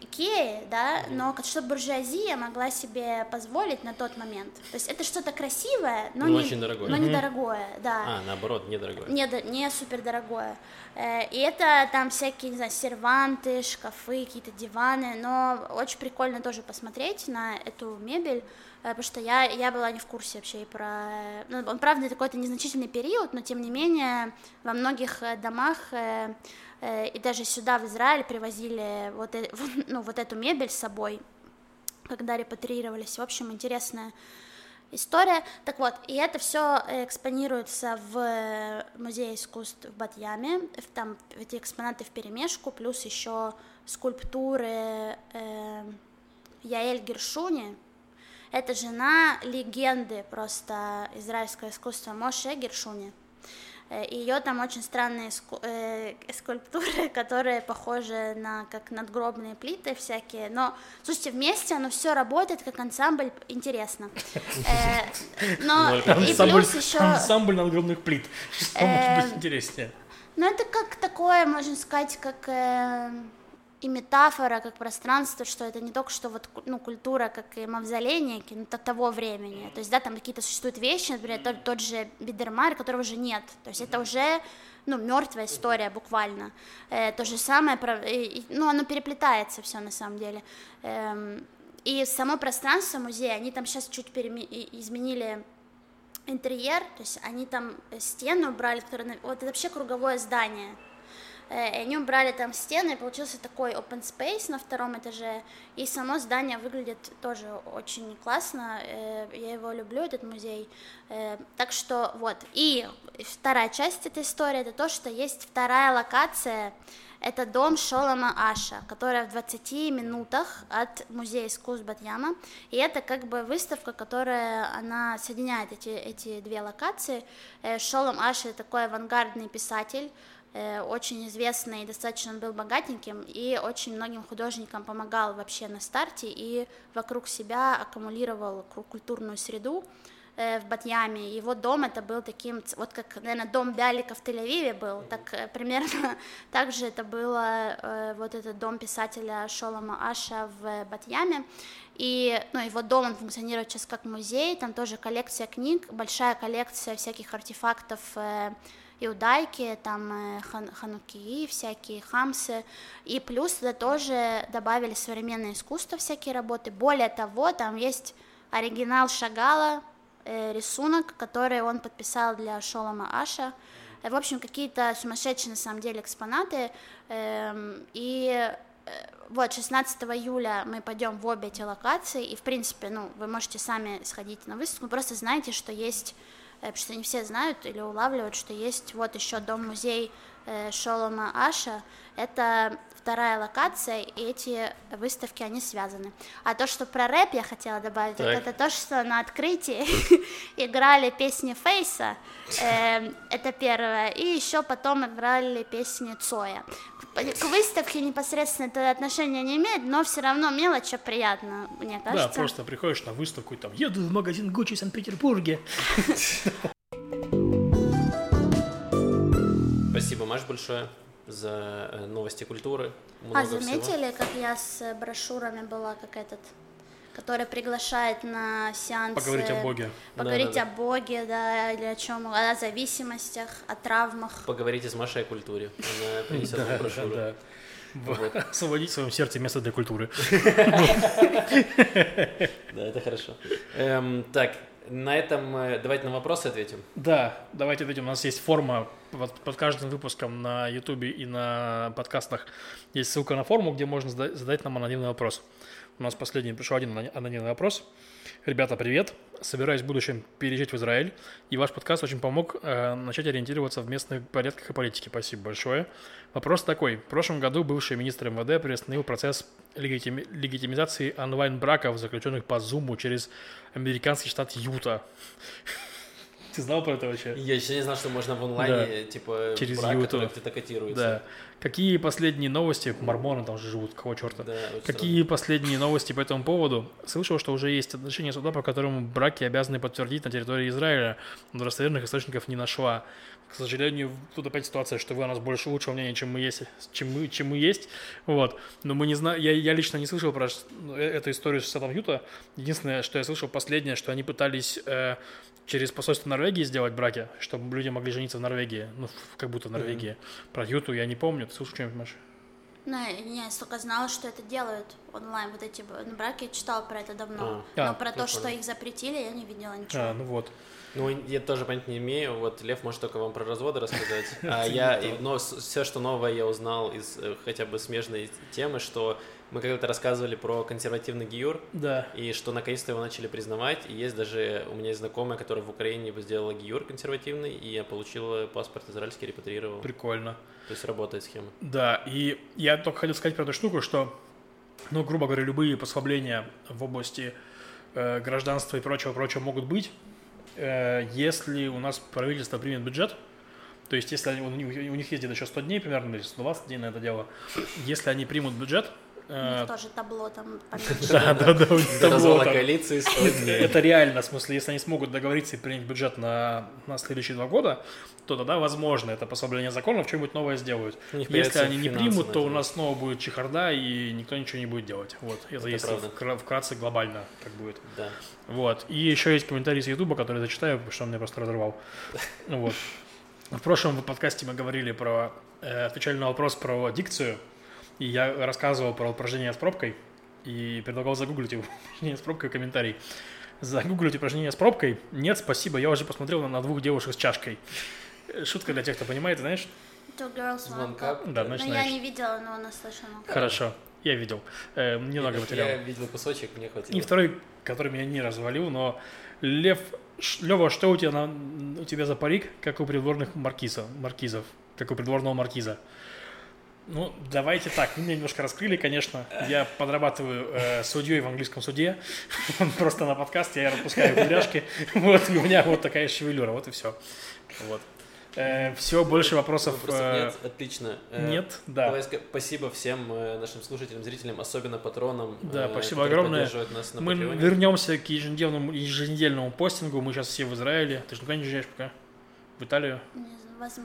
Икеи, да, но чтобы буржуазия могла себе позволить на тот момент. То есть это что-то красивое, но, но не, очень дорогое. но недорогое, да. А, наоборот, недорогое. Не, не супер дорогое. Э, и это там всякие, не знаю, серванты, шкафы, какие-то диваны, но очень прикольно тоже посмотреть на эту мебель, э, потому что я, я была не в курсе вообще про... Ну, он, правда, такой-то незначительный период, но, тем не менее, во многих э, домах и даже сюда, в Израиль, привозили *laughs* вот, ну, вот эту мебель с собой, когда репатриировались. В общем, интересная история. Так вот, и это все экспонируется в Музее искусств в Батьяме. Там эти экспонаты в перемешку, плюс еще скульптуры э, Яэль Гершуни. Это жена легенды просто израильского искусства Моше Гершуни. Э, ее там очень странные э, скульптуры, *laughs* которые похожи на как надгробные плиты всякие. Но, слушайте, вместе оно все работает как ансамбль, интересно. Э, но *laughs* и плюс еще... Ансамбль надгробных плит. *laughs* Что может быть интереснее? Ну, это как такое, можно сказать, как и метафора, как пространство, что это не только что вот, ну, культура, как и мавзолей некий, ну, того времени. То есть, да, там какие-то существуют вещи, например, тот, тот же Бидермар, которого уже нет. То есть это уже, ну, мертвая история буквально. Э, то же самое, и, ну, оно переплетается все на самом деле. Эм, и само пространство музея, они там сейчас чуть переме... изменили интерьер, то есть они там стену убрали, которая, вот это вообще круговое здание, и они убрали там стены, и получился такой open space на втором этаже, и само здание выглядит тоже очень классно, э, я его люблю, этот музей, э, так что вот, и вторая часть этой истории, это то, что есть вторая локация, это дом Шолома Аша, которая в 20 минутах от музея искусств Батьяма, и это как бы выставка, которая, она соединяет эти, эти две локации. Шолом Аша такой авангардный писатель, Э, очень известный, достаточно он был богатеньким и очень многим художникам помогал вообще на старте и вокруг себя аккумулировал культурную среду э, в Батьяме. Его дом это был таким, вот как, наверное, дом Бялика в Тель-Авиве был, так э, примерно *laughs* так же это было вот этот дом писателя Шолома Аша в Батьяме. И ну, его дом он функционирует сейчас как музей, там тоже коллекция книг, большая коллекция всяких артефактов иудайки, там э, хан, хануки, всякие хамсы, и плюс туда тоже добавили современное искусство, всякие работы. Более того, там есть оригинал Шагала, э, рисунок, который он подписал для Шолома Аша. Э, в общем, какие-то сумасшедшие на самом деле экспонаты. Эм, и э, вот 16 июля мы пойдем в обе эти локации, и в принципе, ну, вы можете сами сходить на выставку, просто знаете, что есть, потому что не все знают или улавливают, что есть вот еще дом-музей э, Шолома Аша, это вторая локация, и эти выставки, они связаны. А то, что про рэп я хотела добавить, Так. это то, что на открытии *laughs* играли песни Фейса, э, это первое, и еще потом играли песни Цоя. К выставке непосредственно это отношения не имеет, но все равно мелочь приятно, мне Да, кажется. просто приходишь на выставку и там еду в магазин Гуччи в Санкт-Петербурге. *laughs* Спасибо, Маш, большое за э, новости культуры. Много А всего. заметили, как я с брошюрами была, как этот, который приглашает на сеансы... Поговорить о Боге. Поговорить Да, о Боге, да, или о чем, о зависимостях, о травмах. Поговорите с Машей о культуре. Она *laughs* принесет вам брошюру. да. В- Освободить *laughs* в своем сердце место для культуры. *laughs* Да, это хорошо. Эм, так, на этом давайте на вопросы ответим. Да, давайте ответим. У нас есть форма под, под каждым выпуском на Ютубе и на подкастах. Есть ссылка на форму, где можно зада- задать нам анонимный вопрос. У нас последний пришел один ано- анонимный вопрос. Ребята, привет. Собираюсь в будущем переезжать в Израиль, и ваш подкаст очень помог э, начать ориентироваться в местных порядках и политике. Спасибо большое. Вопрос такой. В прошлом году бывший министр МВД приостановил процесс легитими- легитимизации онлайн-браков, заключенных по Зуму через американский штат Юта. Ты знал про это вообще? Я еще не знал, что можно в онлайне, типа, Через брак, YouTube. где-то котируется. Да. Какие последние новости? Мормоны там же живут, какого черта? Да, Какие последние новости по этому поводу? Слышал, что уже есть отношение суда, по которому браки обязаны подтвердить на территории Израиля, но достоверных источников не нашла. К сожалению, тут опять ситуация, что вы о нас больше лучшего мнения, чем мы есть, чем мы, чем мы есть. Вот. Но мы не знаем, я, я лично не слышал про э- эту историю с штатом Юта. Единственное, что я слышал последнее, что они пытались э, через посольство Норвегии сделать браки, чтобы люди могли жениться в Норвегии, ну, как будто в Норвегии. Про Юту я не помню. Ты слышал что-нибудь, Маша? Ну, я я только знала, что это делают онлайн, вот эти б- браки, я читала про это давно. А. Но А, про то, что их запретили, я не видела ничего. А, ну вот. Ну, я тоже понять не имею. Вот Лев может только вам про разводы рассказать. *laughs* А я, и- но все, что новое я узнал из э, хотя бы смежной темы, что мы когда-то рассказывали про консервативный гиюр, Да. и что наконец-то его начали признавать. И есть даже у меня есть знакомая, которая в Украине сделала гиюр консервативный, и я получила паспорт израильский, репатрировал. Прикольно. То есть работает схема. Да, и я только хотел сказать про эту штуку, что, ну, грубо говоря, любые послабления в области э, гражданства и прочего-прочего могут быть, э, если у нас правительство примет бюджет, то есть если они, у, них, у них есть где-то еще 100 дней примерно, или 120 дней на это дело, если они примут бюджет, э, тоже табло там *laughs* да, да, да, табло коалиции 100 дней. Это реально, в смысле, если они смогут договориться и принять бюджет на, на следующие два года, то тогда, возможно, это послабление законов что-нибудь новое сделают. Если они не примут, то у нас снова будет чехарда, и никто ничего не будет делать. Вот, это, если вкратце глобально так будет. Да. Вот. И еще есть комментарий с Ютуба, который я зачитаю, потому что он меня просто разорвал. *laughs* Вот. В прошлом подкасте мы говорили про, э, отвечали на вопрос про дикцию, и я рассказывал про упражнение с пробкой, и предлагал загуглить его, *laughs* упражнение с пробкой комментарий. Загуглить упражнение с пробкой? Нет, спасибо, я уже посмотрел на, на двух девушек с чашкой. Э, Шутка для тех, кто понимает, знаешь? Two girls, one cup. Да, Но значит, я знаешь. не видела, но наслышана. Хорошо, я видел. Э, немного Я материала. видел кусочек, мне хватило. И второй, который меня не развалил, но Лев, Лева, что у тебя, на, у тебя за парик, как у придворных маркизов, маркизов, как у придворного маркиза? Ну, давайте так, вы меня немножко раскрыли, конечно. Я подрабатываю э, судьей в английском суде. *laughs* Просто на подкасте я распускаю кудряшки. *laughs* Вот, и у меня вот такая шевелюра, вот и все. Вот. все, больше вопросов Вопросов э, нет, отлично. Э, нет. Да. Давай спасибо всем э, нашим слушателям, зрителям, особенно патронам. Да, э, спасибо огромное. нас на Мы Патреоне. вернемся к еженедельному, еженедельному постингу. Мы сейчас все в Израиле. Ты же никуда не уезжаешь пока? В Италию? Не, з- возм-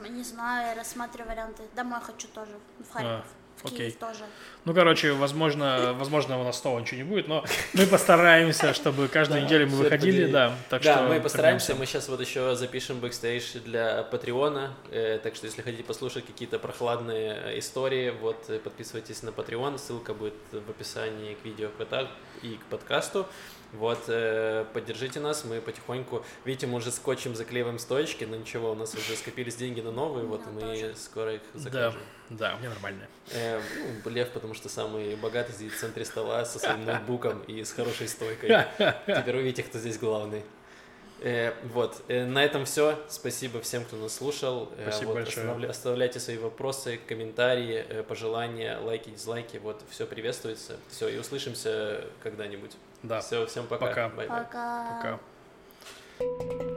не знаю, я рассматриваю варианты. Домой хочу тоже, в А, Харьков. в Окей. Киев тоже. Ну, короче, возможно, возможно, у нас снова ничего не будет, но мы постараемся, чтобы каждую неделю мы выходили, да. Так да, что мы постараемся. Мы сейчас вот еще запишем бэкстейдж для Patreon'а. э, так что, если хотите послушать какие-то прохладные истории, вот э, подписывайтесь на Patreon. Ссылка будет в описании к видео и к подкасту. Вот, э, поддержите нас, мы потихоньку, видите, мы уже скотчем заклеиваем стоечки, но ничего, у нас уже скопились деньги на новые, вот Да, мы тоже. скоро их Да, закажем. да, у меня нормально. Э, ну, Лев, потому что самый богатый сидит в центре стола со своим ноутбуком и с хорошей стойкой. *laughs* Теперь увидите, кто здесь главный. Э, вот, э, на этом все. Спасибо всем, кто нас слушал. Э, Спасибо вот, большое. оставля- Оставляйте свои вопросы, комментарии, э, пожелания, лайки, дизлайки. Вот, все приветствуется. Все, и услышимся когда-нибудь. Да, Все, всем пока. Пока. Пока. пока.